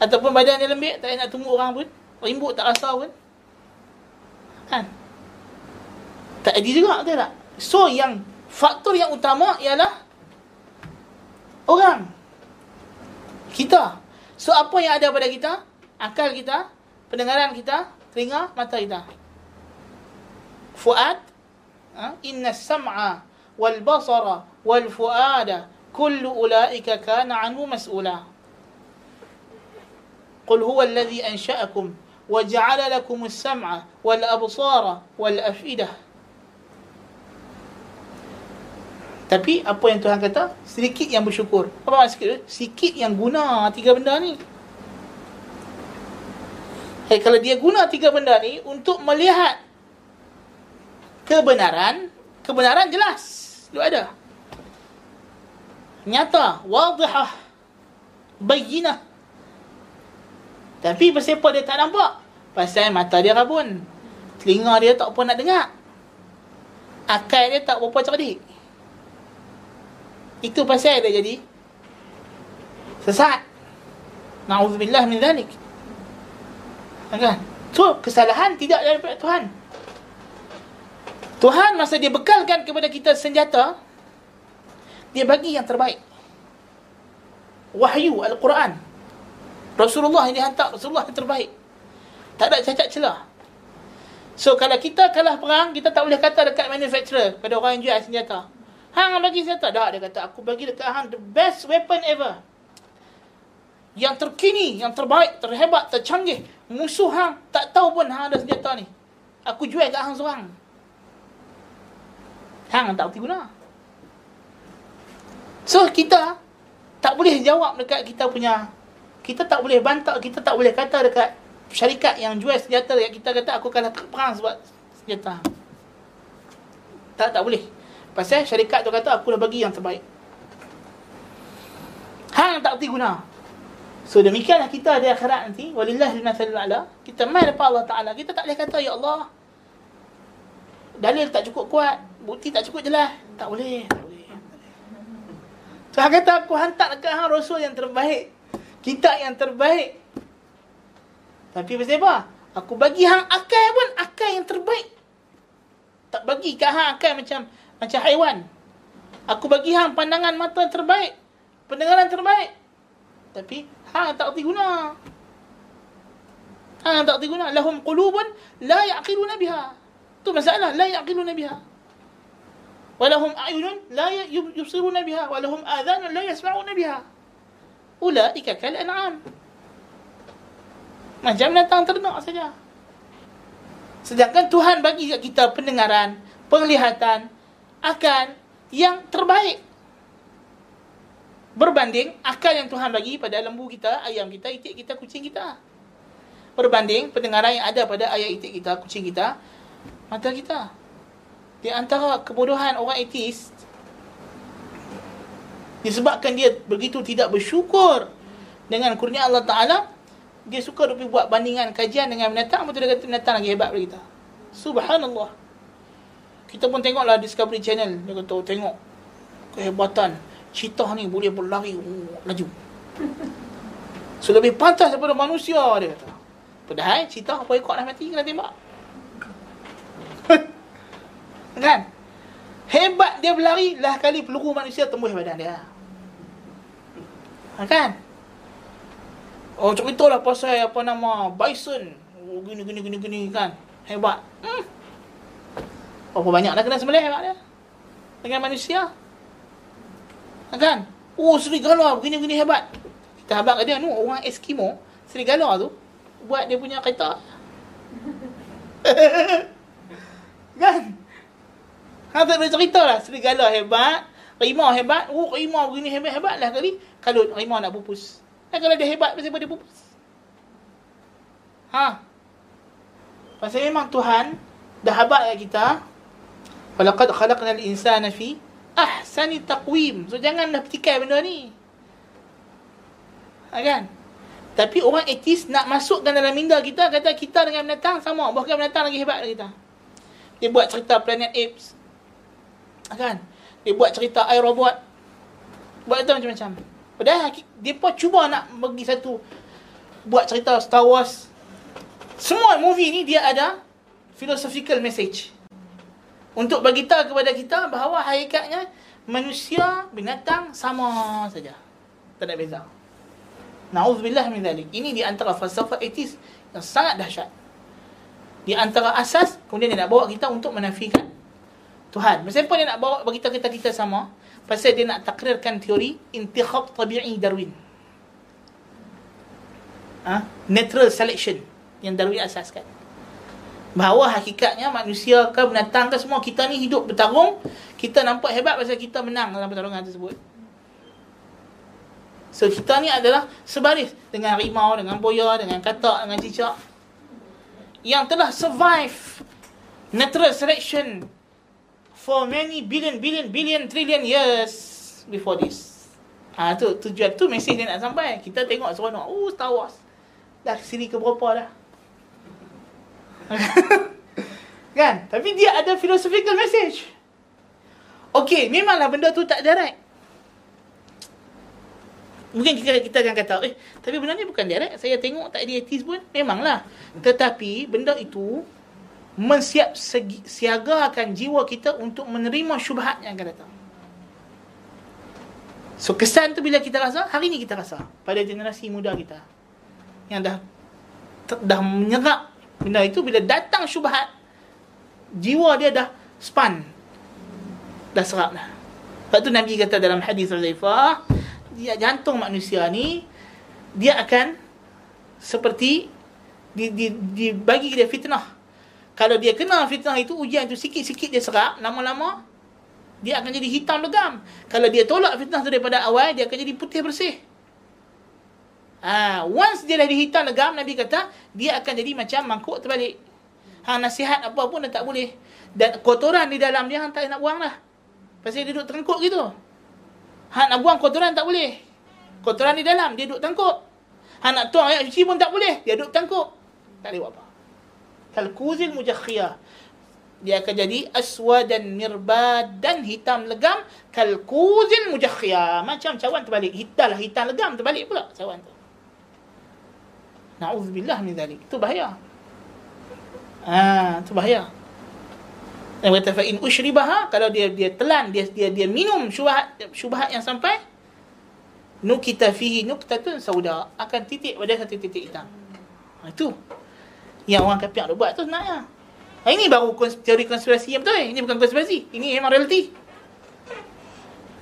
Ataupun badan dia lembik, tak nak tunggu orang pun. Rimbut tak rasa pun. Kan? Tak ada juga, betul tak? So, yang faktor yang utama ialah orang. Kita. So, apa yang ada pada kita? Akal kita, pendengaran kita, telinga, mata kita. Fuad, Ha? inna sam'a wal basara wal fuada kullu ulaika kana anhu mas'ula qul huwa alladhi ansha'akum wa ja'ala lakum as-sam'a wal tapi apa yang Tuhan kata sedikit yang bersyukur apa maksud sikit yang guna tiga benda ni Hey, kalau dia guna tiga benda ni untuk melihat kebenaran, kebenaran jelas. Dia ada. Nyata, wadihah, bayinah. Tapi pasal apa dia tak nampak? Pasal mata dia rabun. Telinga dia tak apa nak dengar. Akal dia tak berapa cerdik. Itu pasal dia jadi sesat. Na'udzubillah min dhalik. Kan? So, kesalahan tidak daripada Tuhan. Tuhan masa dia bekalkan kepada kita senjata, dia bagi yang terbaik. Wahyu Al-Quran. Rasulullah yang dihantar, Rasulullah yang terbaik. Tak ada cacat celah. So kalau kita kalah perang, kita tak boleh kata dekat manufacturer pada orang yang jual senjata. Hang bagi senjata. Tak, dia kata aku bagi dekat hang the best weapon ever. Yang terkini, yang terbaik, terhebat, tercanggih. Musuh hang tak tahu pun hang ada senjata ni. Aku jual kat hang seorang. Hang tak erti guna. So kita tak boleh jawab dekat kita punya kita tak boleh bantah, kita tak boleh kata dekat syarikat yang jual senjata dekat kita kata aku kalah perang sebab senjata. Tak tak boleh. Pasal syarikat tu kata aku dah bagi yang terbaik. Hang tak erti guna. So demikianlah kita di akhirat nanti walillahil mathalul ala. Kita mai depan Allah Taala. Kita tak boleh kata ya Allah dalil tak cukup kuat, bukti tak cukup jelas. Tak boleh. Tuhan so, kata aku hantar dekat hang rasul yang terbaik. Kita yang terbaik. Tapi pasal apa? Aku bagi hang akal pun akal yang terbaik. Tak bagi kat hang akal macam macam haiwan. Aku bagi hang pandangan mata terbaik. Pendengaran terbaik. Tapi hang tak erti guna. Hang tak erti guna. Lahum qulubun la ya'qiluna biha. Tu masalah la yaqiluna biha. Walahum a'yunun la yubsiruna biha walahum adhanun la yasma'una biha. Ulaika kal an'am. Macam binatang ternak saja. Sedangkan Tuhan bagi kat kita pendengaran, penglihatan, akan yang terbaik. Berbanding akal yang Tuhan bagi pada lembu kita, ayam kita, itik kita, kucing kita. Berbanding pendengaran yang ada pada ayam itik kita, kucing kita, mata kita. Di antara kebodohan orang etis, disebabkan dia begitu tidak bersyukur dengan kurnia Allah Ta'ala, dia suka duk buat bandingan kajian dengan binatang, betul dia kata binatang lagi hebat daripada kita. Subhanallah. Kita pun tengoklah Discovery Channel, dia kata, oh, tengok kehebatan Citah ni boleh berlari oh, laju. So lebih pantas daripada manusia dia kata. Padahal citah apa ekor dah mati kena tembak. kan? Hebat dia berlari lah kali peluru manusia tembus badan dia. Ha, kan? Oh cerita lah pasal apa nama bison. Oh, gini gini gini gini kan. Hebat. Hmm. Apa banyak dah kena sembelih hebat dia. Dengan manusia. Kan? Oh, serigala begini-begini hebat. Kita habaq dia, nu orang Eskimo, serigala tu buat dia punya kereta. kan? Ha, tak boleh cerita lah. Serigala hebat, rimau hebat. Oh, rimau begini hebat-hebat lah kali. Kalau rimau nak pupus. Dan kalau dia hebat, pasti dia pupus. Ha? Pasal memang Tuhan dah habaq kita. Walaqad khalaqnal insana fi ahsani taqwim. So janganlah petikai benda ni. Ha, kan? Tapi orang etis nak masukkan dalam minda kita kata kita dengan binatang sama, bahkan binatang lagi hebat dari kita. Dia buat cerita Planet Apes. Ha, kan? Dia buat cerita iRobot. Buat itu macam-macam. Padahal dia pun cuba nak bagi satu buat cerita Star Wars. Semua movie ni dia ada philosophical message untuk bagi kepada kita bahawa hakikatnya manusia binatang sama saja. Tak ada beza. Nauzubillah min zalik. Ini di antara falsafah etis yang sangat dahsyat. Di antara asas kemudian dia nak bawa kita untuk menafikan Tuhan. Meskipun dia nak bawa bagi kita kita kita sama, pasal dia nak takrirkan teori intikhab tabi'i Darwin. Ha? Natural selection yang Darwin asaskan bahawa hakikatnya manusia ke binatang ke semua. Kita ni hidup bertarung kita nampak hebat pasal kita menang dalam pertarungan tersebut. So kita ni adalah sebaris dengan rimau dengan boya dengan katak dengan cicak yang telah survive natural selection for many billion billion billion trillion years before this. Ah ha, tu tujuan tu mesej dia nak sampai. Kita tengok seronok. Oh Star Wars. Dah siri ke berapa dah kan? Tapi dia ada philosophical message. Okey, memanglah benda tu tak direct. Mungkin kita, kita akan kata, eh, tapi benda ni bukan direct. Saya tengok tak ada etis pun. Memanglah. Tetapi, benda itu mensiap siagakan jiwa kita untuk menerima syubhat yang akan datang. So, kesan tu bila kita rasa, hari ni kita rasa. Pada generasi muda kita. Yang dah dah menyerap benda itu bila datang syubhat jiwa dia dah span. Dah serap dah. Sebab tu Nabi kata dalam hadis Huzaifah dia jantung manusia ni dia akan seperti di, di, dibagi dia fitnah. Kalau dia kena fitnah itu ujian itu sikit-sikit dia serap lama-lama dia akan jadi hitam legam. Kalau dia tolak fitnah tu daripada awal dia akan jadi putih bersih Ha, once dia dah dihitam legam, Nabi kata, dia akan jadi macam mangkuk terbalik. Ha, nasihat apa pun dah tak boleh. Dan kotoran di dalam dia, hang tak nak buang lah. Pasal dia duduk terengkuk gitu. Ha, nak buang kotoran tak boleh. Kotoran di dalam, dia duduk tengkuk. Ha, nak tuang ayat cuci pun tak boleh. Dia duduk tengkuk. Tak boleh buat apa. Kalkuzil mujakhiyah. Dia akan jadi aswa dan mirbad dan hitam legam. Kalkuzil mujakhiyah. Macam cawan terbalik. Hitam lah, hitam legam terbalik pula cawan tu. Na'udzubillah min dhalik. Itu bahaya. Ah, itu bahaya. Dan kata fa in ushribaha kalau dia dia telan dia dia dia minum syubhat syubhat yang sampai nukita fihi nuktatun sauda akan titik pada satu titik hitam. Ha, itu yang orang kafir nak buat tu sebenarnya. Ha, ini baru kons- teori konspirasi yang betul. Ini bukan konspirasi. Ini memang realiti.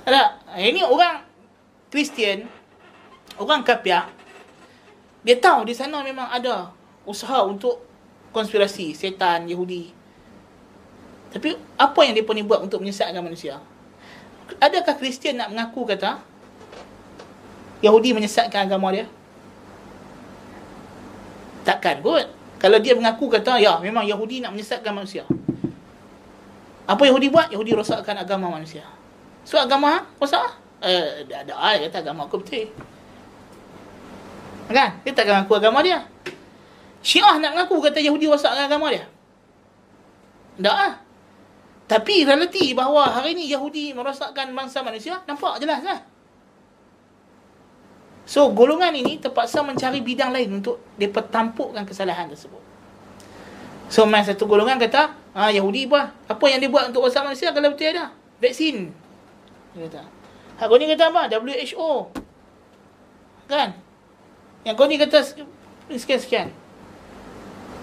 Ada. Ha, ini orang Kristian, orang kafir dia tahu di sana memang ada usaha untuk konspirasi setan Yahudi. Tapi apa yang dia ni buat untuk menyesatkan manusia? Adakah Kristian nak mengaku kata Yahudi menyesatkan agama dia? Takkan kot. Kalau dia mengaku kata, ya memang Yahudi nak menyesatkan manusia. Apa Yahudi buat? Yahudi rosakkan agama manusia. So agama rosak? Eh, ada ada kata agama aku betul. Kan? Dia takkan mengaku agama dia. Syiah nak mengaku kata Yahudi rosakkan agama dia. Tak ah. Tapi realiti bahawa hari ini Yahudi merosakkan bangsa manusia, nampak jelas lah. So, golongan ini terpaksa mencari bidang lain untuk mereka tampukkan kesalahan tersebut. So, masa satu golongan kata, ah Yahudi apa? Apa yang dia buat untuk rosak manusia kalau betul ada? Vaksin. Dia kata. Hak ni kata apa? WHO. Kan? Yang kau ni kata sekian-sekian.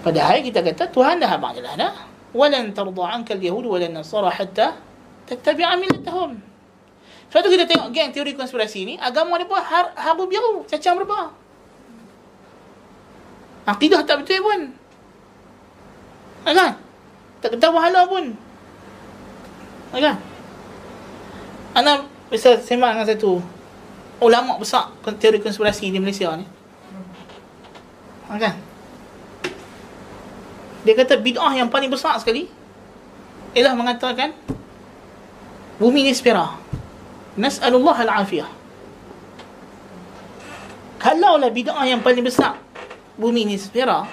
Padahal kita kata Tuhan dah abang jelas dah. Walan tarda anka al-yahud walan nasara hatta tattabi'a millatahum. Sebab tu kita tengok geng teori konspirasi ni, agama ni pun har, habu biru, cacang berba. Akidah tak betul pun. Kan? Tak kena wahala pun. Kan? Ana bisa sembang dengan satu ulama besar teori konspirasi di Malaysia ni. Kan? Dia kata bid'ah yang paling besar sekali ialah mengatakan bumi ni spira. Nas'alullah al-afiyah. Kalaulah bid'ah yang paling besar bumi ni sfera,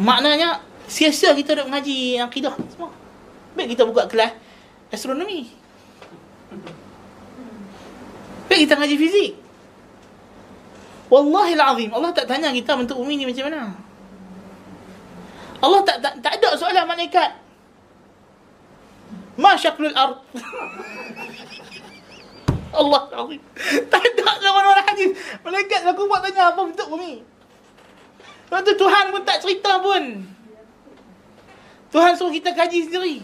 maknanya sia-sia kita duduk mengaji akidah semua. Baik kita buka kelas astronomi. Baik kita mengaji fizik. Wallahi azim Allah tak tanya kita bentuk bumi ni macam mana. Allah tak tak, tak ada soalan malaikat. Ma syaklul ard. Allah azim. Tak ada dalam mana hadis. Malaikat aku buat tanya apa bentuk bumi. Lepas tu Tuhan pun tak cerita pun. Tuhan suruh kita kaji sendiri.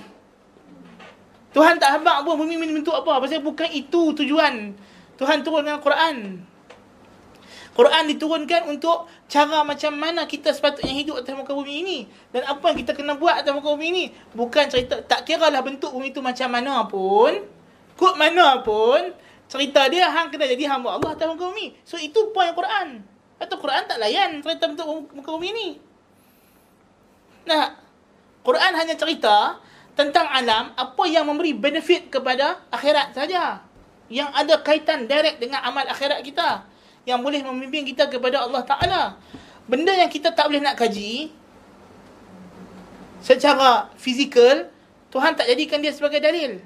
Tuhan tak habaq pun bumi bentuk apa. Pasal bukan itu tujuan Tuhan turun dengan Quran. Quran diturunkan untuk cara macam mana kita sepatutnya hidup atas muka bumi ini. Dan apa yang kita kena buat atas muka bumi ini. Bukan cerita, tak kira lah bentuk bumi itu macam mana pun. Kut mana pun. Cerita dia hang kena jadi hamba Allah atas muka bumi. So itu poin Quran. Atau Quran tak layan cerita bentuk muka bumi ini. Nah, Quran hanya cerita tentang alam apa yang memberi benefit kepada akhirat saja. Yang ada kaitan direct dengan amal akhirat kita yang boleh membimbing kita kepada Allah Ta'ala. Benda yang kita tak boleh nak kaji, secara fizikal, Tuhan tak jadikan dia sebagai dalil.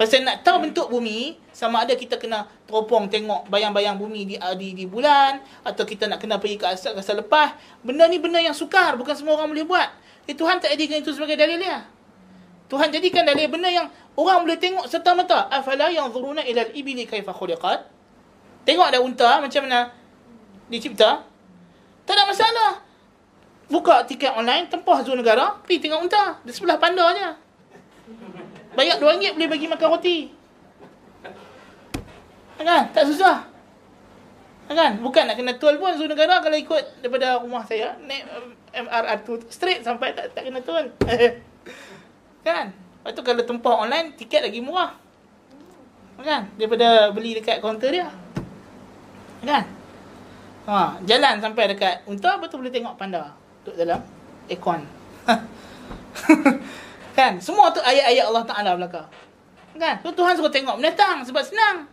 Pasal nak tahu bentuk bumi, sama ada kita kena teropong tengok bayang-bayang bumi di, di di bulan, atau kita nak kena pergi ke asal, asal lepas. Benda ni benda yang sukar, bukan semua orang boleh buat. Eh, Tuhan tak jadikan itu sebagai dalil dia. Tuhan jadikan dalil benda yang orang boleh tengok serta mata. Afala yang zuruna ilal ibili kaifa khuliqat. Tengok ada unta macam mana dicipta. Tak ada masalah. Buka tiket online, tempah zoo negara, pergi tengok unta. Di sebelah panda je. Bayar RM2 boleh bagi makan roti. Kan? Tak susah. Kan? Bukan nak kena tol pun zoo negara kalau ikut daripada rumah saya. Naik MRR tu straight sampai tak, tak kena tol. kan? Lepas tu kalau tempah online, tiket lagi murah. Kan? Daripada beli dekat kaunter dia. Kan? Ha, jalan sampai dekat unta betul boleh tengok panda duduk dalam ekon. kan? Semua tu ayat-ayat Allah Taala belaka. Kan? Tu Tuhan suruh tengok binatang sebab senang.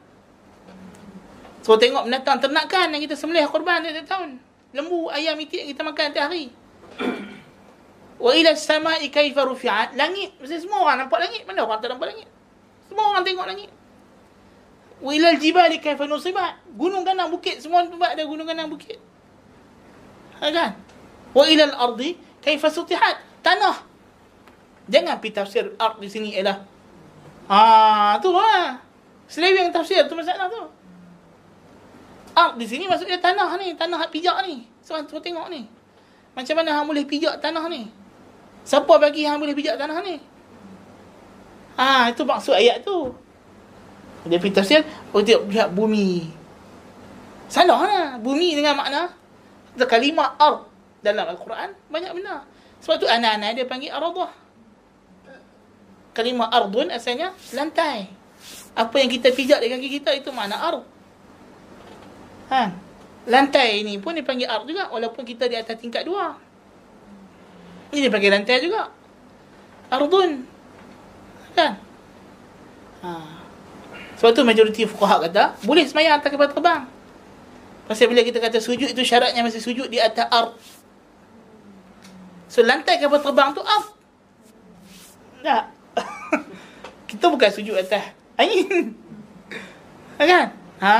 Suruh tengok binatang ternakan yang kita sembelih korban tiap tahun. Lembu, ayam, itik yang kita makan tiap hari. Wa ila samai kaifa rufi'at? Langit, mesti semua orang nampak langit. Mana orang tak nampak langit? Semua orang tengok langit. Wa ilal jibali kaifa nusibat? Gunung ganang bukit semua tempat ada gunung ganang bukit. Ha kan? Wa ilal ardi kaifa sutihat? Tanah. Jangan pi tafsir ard di sini ialah. Ah, tu lah. Selawi yang tafsir tu masalah tu. Ard di sini maksudnya tanah ni, tanah pijak ni. Sebab so, tengok ni. Macam mana hang boleh pijak tanah ni? Siapa bagi hang boleh pijak tanah ni? Ah, itu maksud ayat tu. Dia pergi tafsir Oh tengok pihak bumi Salah lah Bumi dengan makna Kalimah ard Dalam Al-Quran Banyak benda Sebab tu anak-anak dia panggil Aradah Kalimah ardun asalnya Lantai Apa yang kita pijak di kaki kita itu makna ard. Ha. Lantai ini pun dipanggil ard juga walaupun kita di atas tingkat dua. Ini dipanggil lantai juga. Ardun. Kan? Ha. Sebab tu majoriti fuqaha kata, boleh semayang atas kapal terbang. Pasal bila kita kata sujud itu syaratnya masih sujud di atas ard. So lantai kapal terbang tu ard. Tak. kita bukan sujud atas angin. kan? Ha.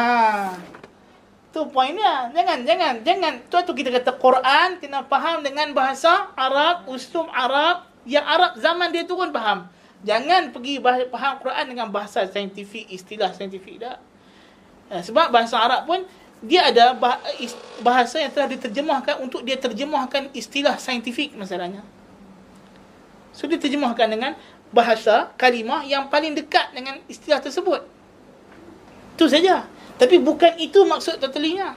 Tu poinnya. Jangan jangan jangan tu tu kita kata Quran kena faham dengan bahasa Arab, uslub Arab yang Arab zaman dia turun faham. Jangan pergi faham Quran dengan bahasa saintifik, istilah saintifik dah. Ha, sebab bahasa Arab pun dia ada bahasa yang telah diterjemahkan untuk dia terjemahkan istilah saintifik masalahnya. So dia terjemahkan dengan bahasa kalimah yang paling dekat dengan istilah tersebut. Itu saja. Tapi bukan itu maksud totalinya.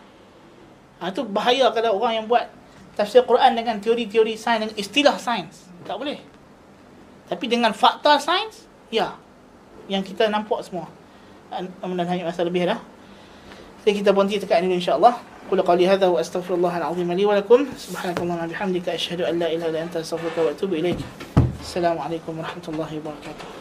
Ha, itu bahaya kalau orang yang buat tafsir Quran dengan teori-teori sains dengan istilah sains. Tak boleh. Tapi dengan fakta sains, ya. Yang kita nampak semua. Mudah-mudahan hanya masa lebih dah. Jadi kita berhenti dekat ini insya-Allah. Qul qali hadha wa astaghfirullah al-azim li wa lakum. Subhanakallahumma bihamdika asyhadu an la ilaha illa anta astaghfiruka wa atubu ilaik. Assalamualaikum warahmatullahi wabarakatuh.